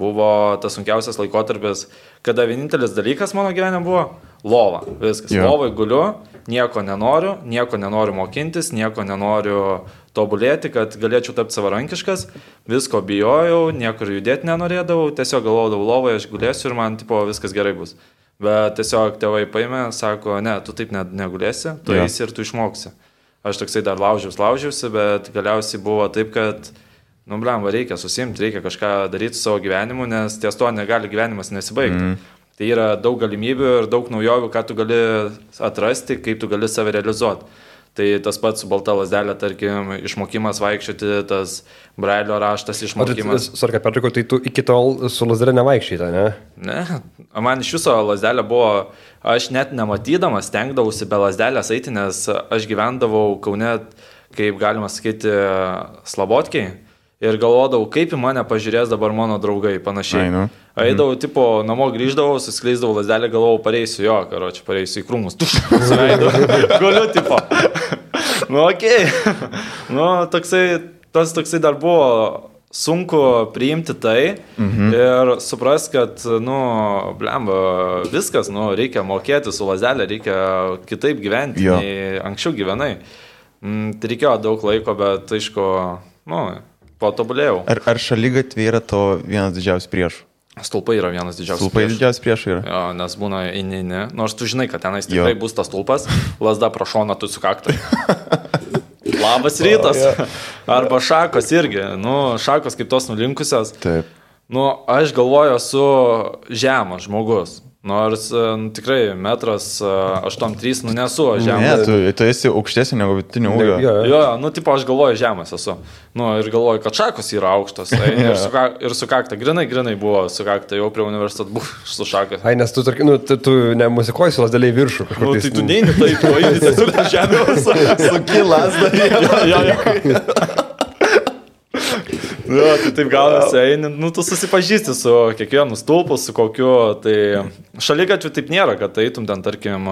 Buvo tas sunkiausias laikotarpis, kada vienintelis dalykas mano gyvenime buvo lova. Viskas. Yeah. Lovai guliu, nieko nenoriu, nieko nenoriu mokintis, nieko nenoriu tobulėti, kad galėčiau tapti savarankiškas, visko bijojau, niekur judėti nenorėdavau, tiesiog galvodavau lovoje, aš gulėsiu ir man tipo viskas gerai bus. Bet tiesiog tėvai paėmė, sako, ne, tu taip ne, negulėsi, tu yeah. eisi ir tu išmoksi. Aš toksai dar laužiausi, laužiausi, bet galiausiai buvo taip, kad, nu, blem, reikia susimti, reikia kažką daryti savo gyvenimu, nes ties to negali gyvenimas nesibaigti. Mm. Tai yra daug galimybių ir daug naujovių, ką tu gali atrasti, kaip tu gali save realizuoti. Tai tas pats su balta lasdelė, tarkim, išmokimas vaikščioti, tas brailio raštas išmokimas. Sarka Petriko, tai tu iki tol su lasdelė nevaikščiai, ne? Ne, man iš viso lasdelė buvo, aš net nematydamas stengdavausi be lasdelės eiti, nes aš gyvendavau Kaune, kaip galima sakyti, slabotkiai ir galvodavau, kaip į mane pažiūrės dabar mano draugai, panašiai. Ai, nu. Eidavau, mhm. tipo, namo grįždavau, suskleisdavau lasdelę, galvojau, pareisiu jo, karoči, pareisiu į krūmus, tuš, galiu, tipo. nu, okei. Okay. nu, toksai, tas toksai dar buvo sunku priimti tai mhm. ir supras, kad, nu, blemba, viskas, nu, reikia mokėti su lasdelė, reikia kitaip gyventi, jo. nei anksčiau gyvenai. Mm, tai reikėjo daug laiko, bet, aišku, nu, patobulėjau. Ar, ar šalygatvė yra to vienas didžiausias priešų? Stulpai yra vienas didžiausias. Stulpai prieš. didžiausias prieš yra. Jo, nes būna eini, ne. Nors tu žinai, kad tenais tikrai jo. bus tas stulpas, lasda prašona tu sukaktai. Labas rytas. O, Arba šakos irgi. Nu, šakos kaip tos nulinkusios. Taip. Nu, aš galvoju, esu žemas žmogus. Nors e, nu, tikrai metras 8-3, e, nu nesu žemas. Ne, tu, tu esi aukštesnė negu vidutinio ūgio. Jo, jo, nu tipo aš galvoju žemas esu. Nu ir galvoju, kad šakos yra aukštos. Tai, ir, su, ir su kakta, grinai, grinai buvo su kakta, jau prie universiteto buvo su šakas. Ai, nes tu, tarkim, nu, tu, tu nemusikoji su lasdėliai viršų. Nu, tai tu neini taip, tu eini tiesiog žemė, su, su Jo, tai taip gaunasi, eini, nu, tu susipažįsti su kiekvienu stulpu, su kokiu, tai šalygačių taip nėra, kad eitum ten, tarkim,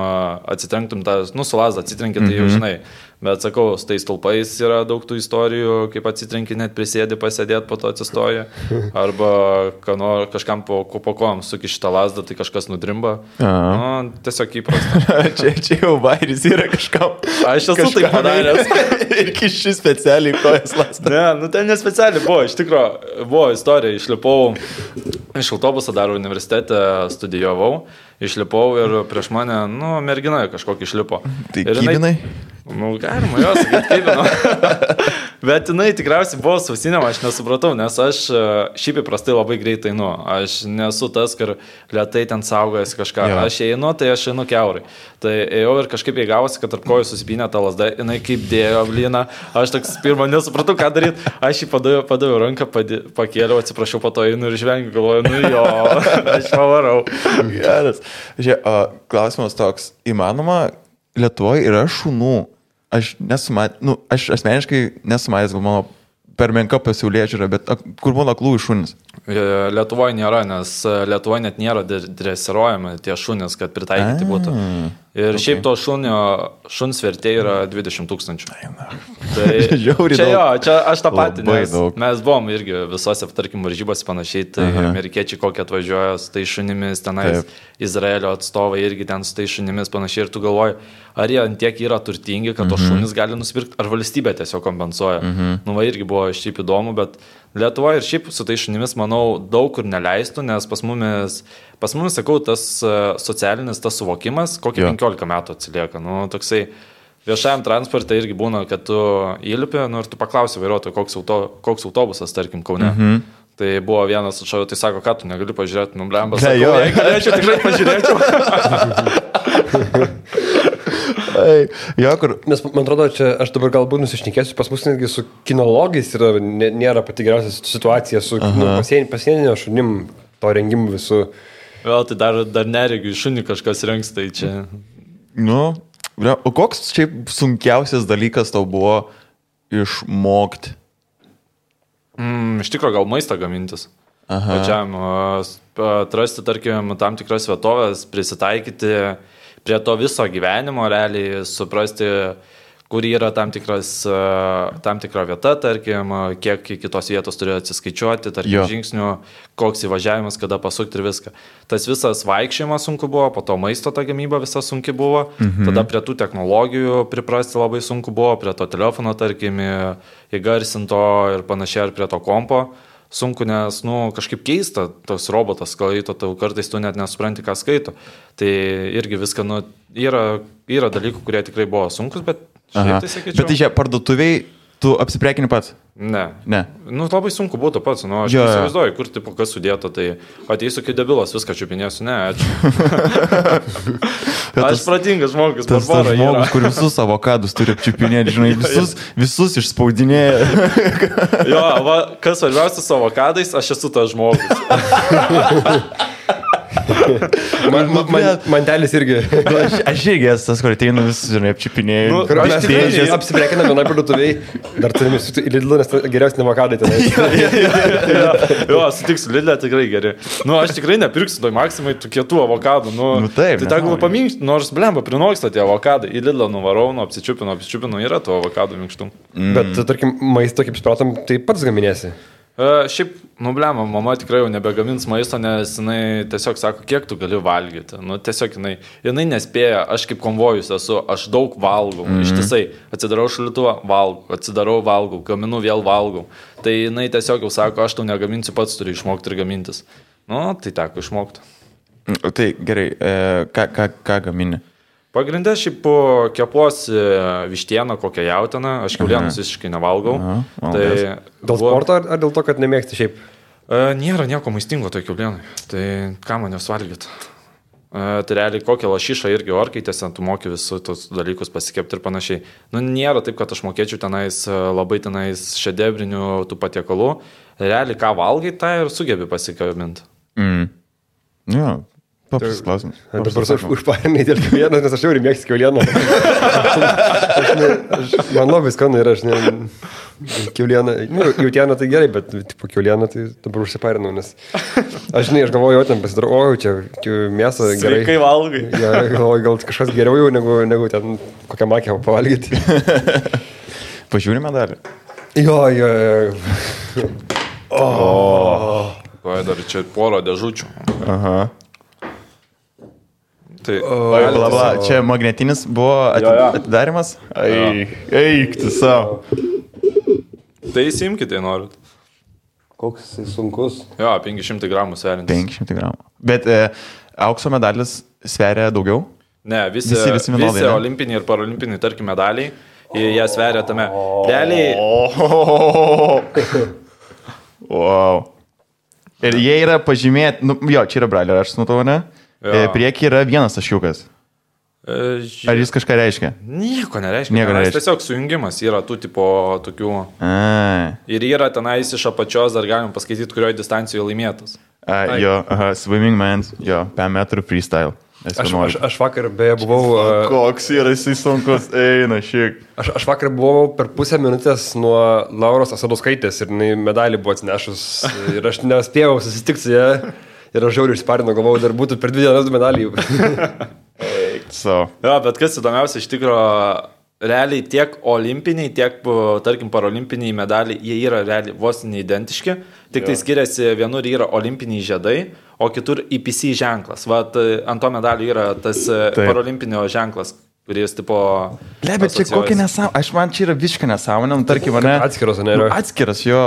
atsitrenktum tą, nu, su lasdą atsitrenki, tai jau mhm. žinai, Bet sakau, su tais stulpais yra daug tų istorijų, kaip atsitrenki net prisėdi, pasėdėti, po to atsistoji. Arba kano, kažkam po, po kom suki šitą lasdą, tai kažkas nudrimba. Nu, tiesiog įprasta. čia, čia jau vairis yra kažkam. Aš esu tai padaręs. ir kiši specialiai kojas lasdą. Ne, nu ten nespecialiai buvo. Iš tikrųjų, buvo istorija. Išlipau iš autobuso dar universitete, studijavau. Išlipau ir prieš mane, nu, mergina kažkokį išlipo. Tai ir jinai... Nu, galima, jos, kaip žinau. Bet jinai tikriausiai buvo sausinėma, aš nesupratau, nes aš e, šiaip įprastai labai greitai, nu, aš nesu tas, kur lietai ten saugojasi kažką. Jo. Aš einu, tai aš einu keurai. Tai ėjau ir kažkaip įgavosi, kad tarp kojų susipinė ta lasda, jinai kaip dėjo blyną. Aš toks pirmą nesupratau, ką daryti. Aš jį padaviau, padaviau ranką, padė, pakėliau, atsiprašau, po to einu ir žvengiu, galvoju, nu jo, aš pavarau. Geras. Žiūrėk, klausimas toks, įmanoma, Lietuvoje yra šunų. Aš nesumatęs, nu, aš asmeniškai nesumatęs, gal mano per menka pasiūlė žiūrė, bet kur būna klūjų šunis? E, Lietuvoje nėra, nes e, Lietuvoje net nėra dresiruojami tie šunis, kad pritaikyti būtų. Ir okay. šiaip to šunio, šuns vertė yra 20 tūkstančių. Tai Žiauri čia daug. jo, čia aš tą patį, nes daug. mes buvom irgi visose, tarkim, varžybose panašiai, tai Aha. amerikiečiai kokie atvažiuoja su tai šunimis, tenais Taip. Izraelio atstovai irgi ten su tai šunimis panašiai ir tu galvoji, ar jie tiek yra turtingi, kad Mhm. šunis gali nusipirkti, ar valstybė tiesiog kompensuoja. Nu, va irgi buvo šiaip įdomu, bet Lietuvoje ir šiaip su tai šunimis, manau, daug kur neleistų, nes pas mumis, pas mumis sakau, tas e, socialinis, tas suvokimas, kokį Jo. 15 metų atsilieka. Nu, toksai viešajam transporte irgi būna, kad tu įlipi nu, ir tu paklausi vairuotojo, koks, auto, koks autobusas, tarkim, Kaune. Mhm. Tai buvo vienas atšovė, tai sako, ką tu negali pažiūrėti, nu, blemba, Ne, jo. galėčiau, tikrai pažiūrėčiau. Ai, Jo, kur. Nes, man atrodo, čia aš dabar galbūt nusišnekėsiu, pas mus netgi su kinologais yra, nė- nėra pati geriausia situacija su nu, pasien, pasieninio šunim to rengimu visų. Vėl tai dar, dar neregiu, šunį kažkas rengs, tai čia. Nu, o koks šiaip sunkiausias dalykas tau buvo išmokti? Mm, iš tikrųjų, gal maistą gamintis. Aha. Pačiam atrasti, tarkim, tam tikras vietovės, prisitaikyti prie to viso gyvenimo, realiai suprasti, kur yra tam, tikras, a, tam tikra vieta, tarkim, kiek iki tos vietos turi atsiskaičiuoti, tarkim, Jo. žingsnių, koks įvažiavimas, kada pasukti ir viską. Tas visas vaikščiojimas sunku buvo, po to maisto ta gamyba visa sunki buvo, mhm. tada prie tų technologijų priprasti labai sunku buvo, prie to telefono, tarkim, įgarsinto ir panašiai, ar prie to kompo sunku, nes, nu, kažkaip keista, tas robotas skaito, tau kartais tu net nesupranti, ką skaito. Tai irgi viską, nu, yra, yra dalykų, kurie tikrai buvo sunkus, bet tai sakyčiau. Bet tai čia parduotuviai, tu apsiprekini pats? Ne. Ne. Nu, labai sunku būtų pats, nu, aš įsivaizduoju, kur, tipo, kas sudėta, tai ateisiu kaip debilas, viską čiupinėsiu, ne, ačiū. Aš pratingas žmogus, Tas, tas žmogus, yra. kur visus avokadus turi apčiupinėti, žinai, visus, visus išspaudinėja. Jo, va, kas svarbiausia su avokadais, aš esu tas žmogus. Man, man, man, mantelis irgi. Aš, aš irgi esu tas, kur ateina visus, žinai, apčiupinėja. Nu, Kur mes tikrai ne- apsiprekiname vienai parduotuviai, dar turime į Lidlą, nes ten geriausi nevokadai ten. jo, sutiksiu, Lidlė tikrai geri. Nu, aš tikrai nepirksiu toj maksimai tų kietų avokadų. Nu, Nu, taip, Tai tegul paminkšti, nors blemba, prinoksta tie avokadai. Į Lidlą nuvarau, nu, apsičiupinu, apsičiupinu, yra tų avokadų minkštų. Bet, tarkim, maisto, kaip supratom, tai pats gaminėsi. E, šiaip, nu, blemba, mama tikrai jau nebegamins maisto, nes jinai tiesiog sako, kiek tu gali valgyti. Nu, tiesiog jinai, jinai nespėja, aš kaip konvojus esu, aš daug valgau. Mm -hmm. Ištisai, atsidarau šalituvą, valgau, atsidarau, valgau, gaminu, vėl valgau. Tai jinai tiesiog jau sako, aš tau negaminsiu, pats turi išmokti ir gamintis. Nu, tai teko išmokti. Tai gerai, e, ką, ką, ką gamini? Pagrindė šiaip po kepuosi vištieną, kokią jautiną, aš kiaulienos visiškai nevalgau. Aha, tai Dėl buvo- sporto ar, ar dėl to, kad nemėgsti šiaip? E, nėra nieko maistingo toj kiaulienai. Tai ką man jos valgyti? E, tai realiai kokią lašyšą irgi orkaitėse, tu moki visus tos dalykus pasikepti ir panašiai. Nu, nėra taip, kad aš mokėčiau tenais e, labai tenais šedebrinių tų patiekalų. Realiai ką valgai, tą ir sugebi pasikabinti. Mm. Jo, paprastas klausimas. Dabar aš užparinai dėl kiaulienos, nes aš jau ir mėgstu kiaulieną. Man labai skanu ir aš ne... Kiaulieną, nu, jautieną tai gerai, bet tipo kiaulieną tai dabar užsiparinau, nes aš žinai, aš galvoju, o ten pasidarau, o čia mėsą gerai. Sveikai valgai. Ja, galvoju, gal kažkas geriau jau negu, negu ten kokią makę pavalgyti. Pažiūrime dar. Jo, jo, jo. Oi, dar čia poro dėžučių. Aha. Tai, Oi, bla, bla. Čia magnetinis buvo atidarimas. Eik tu savo. tai įsimkite, norit. Koks jisai sunkus. Jo, 500 gramų sverintis. 500 gramų. Bet e, aukso medalis sveria daugiau? Ne, visi, Visi- visi, vienodai, visi ne? olimpiniai ir paralimpiniai, tarkim, medaliai, jie sveria tame. Realiai, Wow. Ir jie yra pažymėti, nu, jo, čia yra bralio, aš nuo to, ne? Jo. E, Priekyje yra vienas taškiukas. e, ži- Ar jis kažką reiškia? nieko nereiškia. Nieko nereiškia. Tiesiog sujungimas yra tų tipo tokių. A, Ir yra tenais iš apačios, dar galim paskaityti, kurioje distancijoje laimėtas. a, jo, aha, swimming man, jo, 5 metrų freestyle. Aš, aš, aš vakar beje buvau. a, Koks yra jisai sunkus, eina šiek. Aš, aš vakar buvau per pusę minutės nuo Lauros Asadauskaitės ir medalį buvo atsinešus ir aš nespėjau susitikti su ją ir aš žiauriai išsparinu, galvojau, dar būtų per dvi dienas du medaliai. So. Jo, bet kas įdomiausia, iš tikrųjų, realiai tiek olimpiniai, tiek, tarkim, parolimpiniai medaliai, jie yra realiai vos neidentiški, tik tai skiriasi, vienur yra olimpiniai žiedai, o kitur IPC ženklas. Vat ant to medalio yra tas Taip. parolimpinio ženklas, kuris tipo... Le, bet čia kokia nesąmonė, aš man čia yra visiškai nesąmonė, nu, tarkim, ne. Atskiras, ne? Nu, atskiras, jo.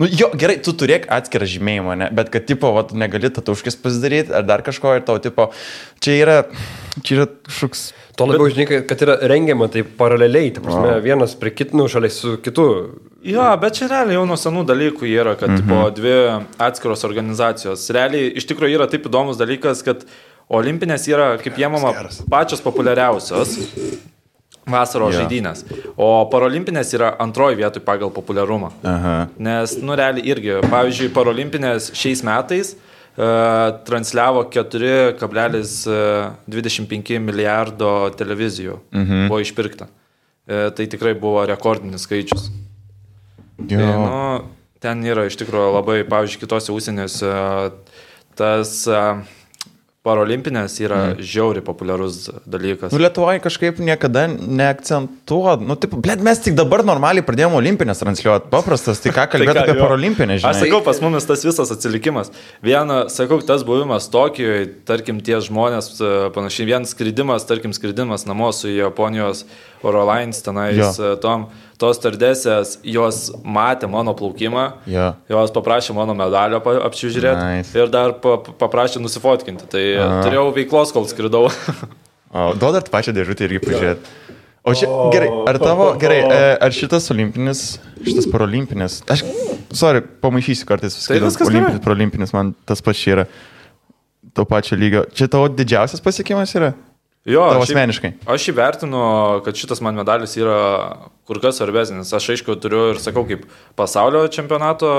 Nu, jo, gerai, tu turėk atskirą žymėjimą, ne? bet kad, tipo, va, tu negali tatuškis pasidaryti ar dar kažko ir tau, tipo, čia yra, čia yra kažkoks... Tuo labiau, bet... žinai, kad yra rengiama tai paraleliai, tai prasme, o. vienas prie kitų, nu, šalia su kitu. Jo, bet čia realiai jau nuo senų dalykų yra, kad, mhm. tipo, dvi atskiros organizacijos. Realiai, iš tikrųjų yra taip įdomus dalykas, kad olimpinės yra, kaip jie mama, pačios populiariausios vasaros ja. žaidynės. O parolimpinės yra antroji vietoje pagal populiarumą. Aha. Nes, nu, realiai irgi, pavyzdžiui, parolimpinės šiais metais uh, transliavo 4,25 milijardo televizijų. Mhm. Buvo išpirkta. Uh, tai tikrai buvo rekordinis skaičius. Jo. Tai, nu, ten yra iš tikrųjų labai, pavyzdžiui, kitose užsienėse uh, tas uh, Parolimpinės yra mm. žiauri populiarus dalykas. Nu, Lietuvoje kažkaip niekada neakcentuoju. Nu, taip, blėt, mes tik dabar normaliai pradėjome olimpinės transliuoti. Paprastas, tai ką kalbėti tai apie parolimpinės, žinai. Aš sakau, pas mumis tas visas atsilikimas. Viena, sakau, tas buvimas Tokijoje, tarkim, tie žmonės, panašiai, vien skridimas, tarkim, skridimas namo su Japonijos oro lines tenais, jo. tom tos tardesės, jos matė mano plaukimą, yeah. jos paprašė mano medalio apsižiūrėti nice. ir dar pa, paprašė nusifotkinti. Tai uh. turėjau veiklos, kol skridau. o, duodat pačią dėžutę irgi pažiūrėti. O čia, gerai, ar tavo, gerai, e, ar šitas olimpinis, šitas parolimpinis, aš, sorry, pamaišysiu kartais viską. Tai viskas olimpinis, parolimpinis, man tas pats čia yra to pačio lygio. Čia tavo didžiausias pasiekimas yra? Jo, tavo asmeniškai. Aš įvertinu, kad šitas man medalis yra kur kas svarbesnis. Aš aišku turiu ir sakau, kaip pasaulio čempionato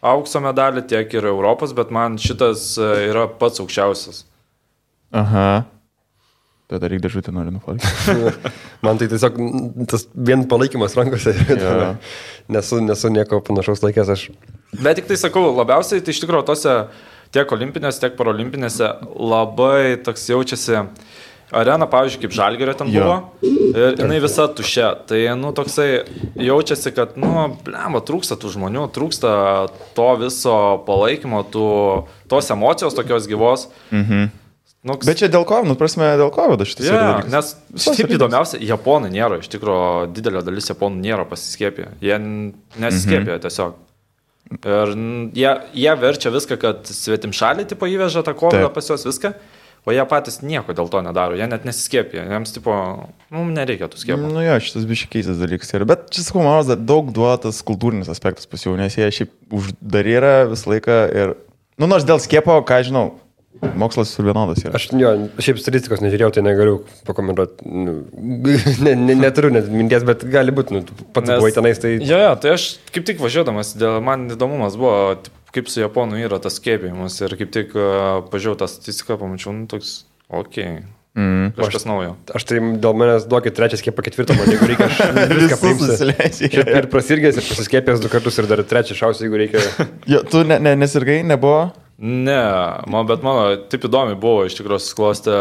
aukso medalį, tiek ir Europos, bet man šitas e, yra pats aukščiausias. Aha. Tada reikia dėžutę noriu nufalkinti. Man tai tiesiog tas vien palaikymas rankose. Ja. nesu, nesu nieko panašaus laikęs aš. Bet tik tai sakau, labiausiai tai iš tikrųjų tose tiek olimpinėse, tiek parolimpinėse labai toks jaučiasi uh, arena, pavyzdžiui, kaip Žalgerio ten jo. buvo, ir jinai visa tušia. Tai, nu, toksai jaučiasi, kad, nu, blemba, trūksta tų žmonių, trūksta to viso palaikymo, tų, tos emocijos tokios gyvos. Mhm. Nu, Bet čia dėl ko, nu, prasme, dėl ko vada šitas yeah, dalykas? Nes šiaip įdomiausia, japonai nėra, iš tikrųjų, didelė dalis japonų nėra pasiskėpę. Jie nesiskėpė mhm. tiesiog. Ir jie, jie verčia viską, kad svetim šalį, tipo, įveža tą kovą pas juos viską. O jie patys nieko dėl to nedaro, jie net nesiskėpė, jiems tipo, nu, nereikia tų skiepų. Nu jo, šitas biškiais dalykas yra, bet čia sakau, man daug duotas kultūrinis aspektas pas jų, nes jie šiaip uždari yra visą laiką ir, nu, nors dėl skiepo, ką žinau, mokslas ir vienodas yra. Aš jo, šiaip statistikos nežiūrėjau, tai negaliu pakomentuoti, nu, ne, ne, neturiu net minties, bet gali būti, nu, pats buvai tenais, tai... Jo, jo, tai aš kaip tik važiuodamas, dėl man įdomumas buvo, tipo, kaip su Japonu yra tas skėpimas ir kaip tik uh, pažiūrėjau tą statistiką, pamačiau, nu toks, okei. Okay. Mm. Kažkas aš, naujo. Aš tai dėl manęs duokit trečią skiepą, ketvirtą, man jeigu reikia, aš viską priimsiu. Ir prasirgęs, ir pasiskėpęs du kartus, ir dar trečią šausiu, jeigu reikia. jo, tu ne, ne, nesirgai, nebuvo? Ne, man, bet mano taip įdomi buvo, iš tikrųjų, susiklostė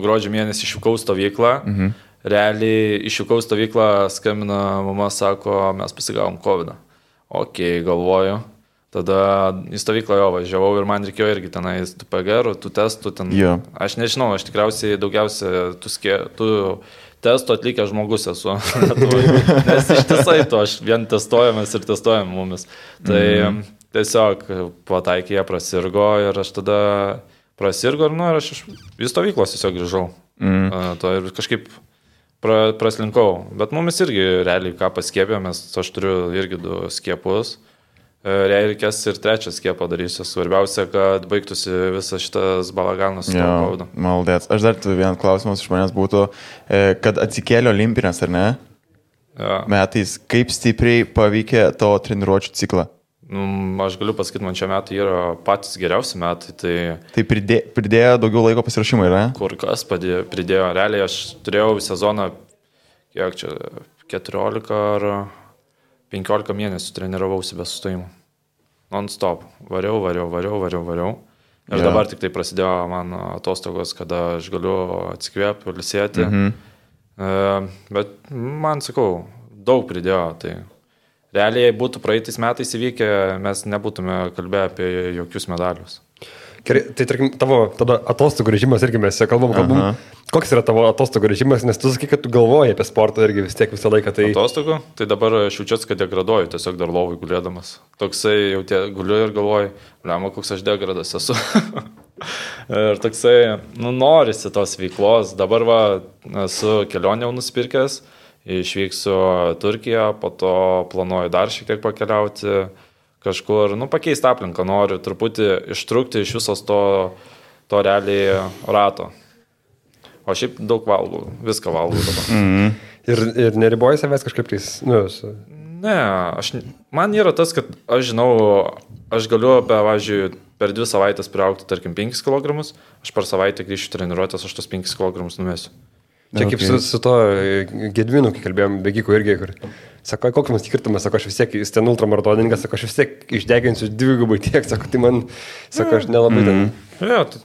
gruodžio mėnesį išvykau stovyklą. Mhm. Realiai išvykau stovyklą, skambina mama, sako, mes pasigavom COVID. -ą. Ok, galvoju, Tada į stovyklą jo važiavau ir man reikėjo irgi tenais tų PGR, tų testų. Ten, yeah. Aš nežinau, aš tikriausiai daugiausia tų, skė, tų testų atlikęs žmogus esu. Nes ištisai to aš vien testuojamas ir testuojam mumis. Tai mm. tiesiog pataikė, jie prasirgo ir aš tada prasirgo ir, nu, ir aš iš, į stovyklos tiesiog grįžau. Mm. Uh, to ir kažkaip pra, praslinkau. Bet mumis irgi realiai ką paskėpėmės, aš turiu irgi du skiepus. E, reikės ir trečią skiepą darysiu. Svarbiausia, kad baigtųsi visas šitas balaganas COVID. Maldės. Aš dar vienas klausimas iš manęs būtų, e, kad atsikėlė olimpinės, ar ne? Ja. Metais, kaip stipriai paveikė to treniruočio ciklą? Nu, aš galiu pasakyti, man čia metai yra patys geriausi metai. Tai, tai pridė, pridėjo daugiau laiko pasirašymui, yra? Kur kas padėjo, pridėjo. Realiai aš turėjau sezoną, kiek čia, 14 ar 15 mėnesių treniravausi be sustojimų. Non-stop. Variau, variau, variau, variau, variau. Ir ja. dabar tik tai prasidėjo mano atostogos, kada aš galiu atsikvėpti, lisėti. Mhm. E, bet man, sakau, daug pridėjo. Tai realiai, būtų praeitais metais įvykę, mes nebūtume kalbėję apie jokius medalius. Gerai, tai tarkim, tavo tada atostogų režimas irgi mes kalbam, kalbam. Aha. Koks yra tavo atostogų režimas, nes tu sakai, kad tu galvoji apie sportą irgi vis tiek visą laiką. Tai... Atostogų? Tai dabar aš jaučiuosi, kad degraduoju, tiesiog dar lovai gulėdamas. Toksai jau tie guliu ir galvoju, lemma, koks aš degradas esu. ir toksai, nu, norisi tos veiklos. Dabar va, esu kelionę jau nusipirkęs, išvyksiu Turkiją, po to planuoju dar šiek tiek pakeliauti kažkur, nu, pakeisti aplinką, noriu truputį ištrūkti iš visos to, to realiai rato. O šiaip daug valgau, viską valgau dabar. Mm -hmm. Ir, ir neriboji savęs kažkaip tais, nu, su... Ne, aš, man yra tas, kad aš žinau, aš galiu, be, važiuoju, per dvi savaitės priaukti, tarkim, 5 kg, aš per savaitę grįšiu treniruotės, aš tos 5 kg numesiu. Čia okay. kaip su, su to Gedvinu, kai kalbėjom, bėgikų irgi, kur Sako, koks man skirtumas, sako, aš vis tiek, jis ten ultramaratoninkas, sako, aš vis tiek išdeginsiu dvigubai tiek, sako, tai man, sako, aš nelabai ten. Mm. Ja, tu,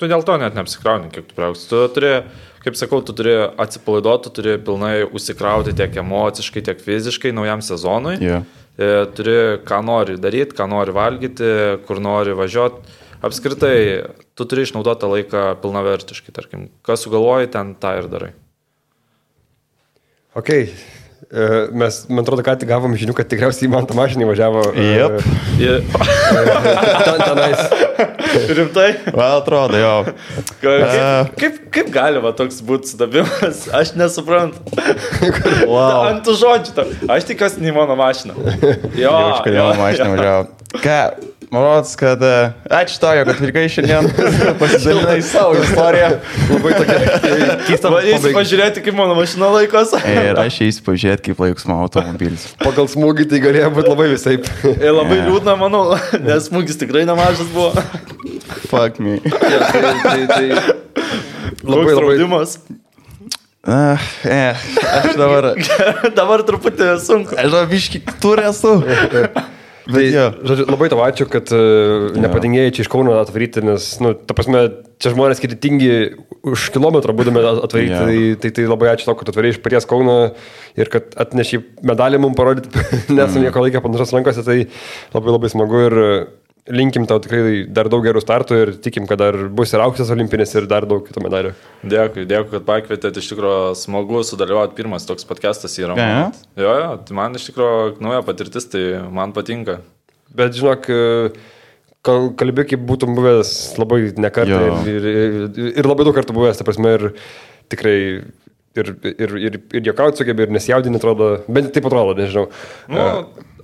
tu dėl to net neapsikrauni, kiek tu priaugs. Tu turi, kaip sakau, tu turi atsipalaiduoti, tu turi pilnai užsikrauti tiek emociškai, tiek fiziškai naujam sezonui. Yeah. Turi, ką nori daryti, ką nori valgyti, kur nori važiuoti. Apskritai, tu turi išnaudoti tą laiką pilnavertiškai, tarkim, kas sugalvoji, ten tą ir darai. Okay. E, mes, man atrodo, ką tik gavom žinių, kad tikriausiai man tą mašiną važiavo. Jep. Yep. ten, tenais. Rimtai? Man atrodo, jo. Kaip, kaip, kaip galima toks būti sudabimas? Aš nesuprantu. wow. Ant tų žodžių. Aš tikiuosi, ne mano mašina. Jo. Aš kad mano mašina važiavo. Ką? Man rodos, kad e, ačiū tau, kad atvykai šiandien, pasidalinai savo istoriją. Labai tokia keista. Varysi pažiūrėti, kaip mano mašina laikosi. Ir aš eisiu pažiūrėti, kaip laikus mano automobilis. Pagal smūgį tai galėjo būti labai visai. Ir labai yeah. liūdna, manau, nes smūgis tikrai nemažas buvo. Fuck me. ja, tai, tai, tai... Labai draudimas. Uh, eh, aš dabar. dabar truputį sunku. Aš dabar biški tur esu. Tai, ja. žodžiu, labai tau ačiū, kad uh, nepatingėjai čia iš Kauno atvaryti, nes, nu, ta prasme, čia žmonės skirtingi už kilometrą būdami atvaryti, ja. tai, tai, tai labai ačiū tau, kad atvarėjai iš paties Kauno ir kad atnešiai medalį mums parodyti, nesam mm. nieko laikę panašas rankose, tai labai labai smagu ir linkim tau tikrai dar daug gerų startų ir tikim, kad dar bus ir auksas olimpinės ir dar daug kitų medalių. Dėkui, dėkui, kad pakvietėte, iš tikrųjų smagu sudalyvauti, pirmas toks podcastas yra. Ja, ja. Jo, jo, tai man iš tikrųjų nauja patirtis, tai man patinka. Bet žinok, kalbėk, kaip būtum buvęs labai nekartą ir, ir, ir labai daug kartų buvęs, ta prasme, ir tikrai ir, ir, ir, ir juokauti sugebė, ir nesijaudinti, atrodo, bent taip atrodo, nežinau. Nu,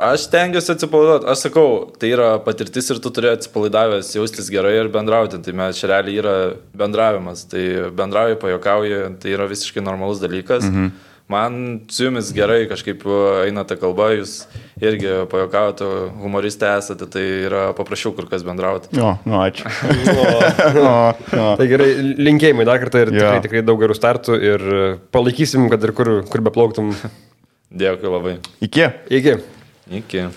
aš tengiuosi atsipalaiduoti, aš sakau, tai yra patirtis ir tu turi atsipalaidavęs jaustis gerai ir bendrauti, tai mes čia realiai yra bendravimas, tai bendrauji, pajokauji, tai yra visiškai normalus dalykas. Mhm. Man su jumis gerai kažkaip eina ta kalba, jūs irgi pajokavote, humoristė esate, tai yra paprasčiau kur kas bendrauti. Jo, nu ačiū. o, o, o. Tai gerai, linkėjimai dar kartą ir jo. tikrai, tikrai daug gerų startų ir palaikysim, kad ir kur, kur beplauktum. Dėkui labai. Iki. Iki. Iki.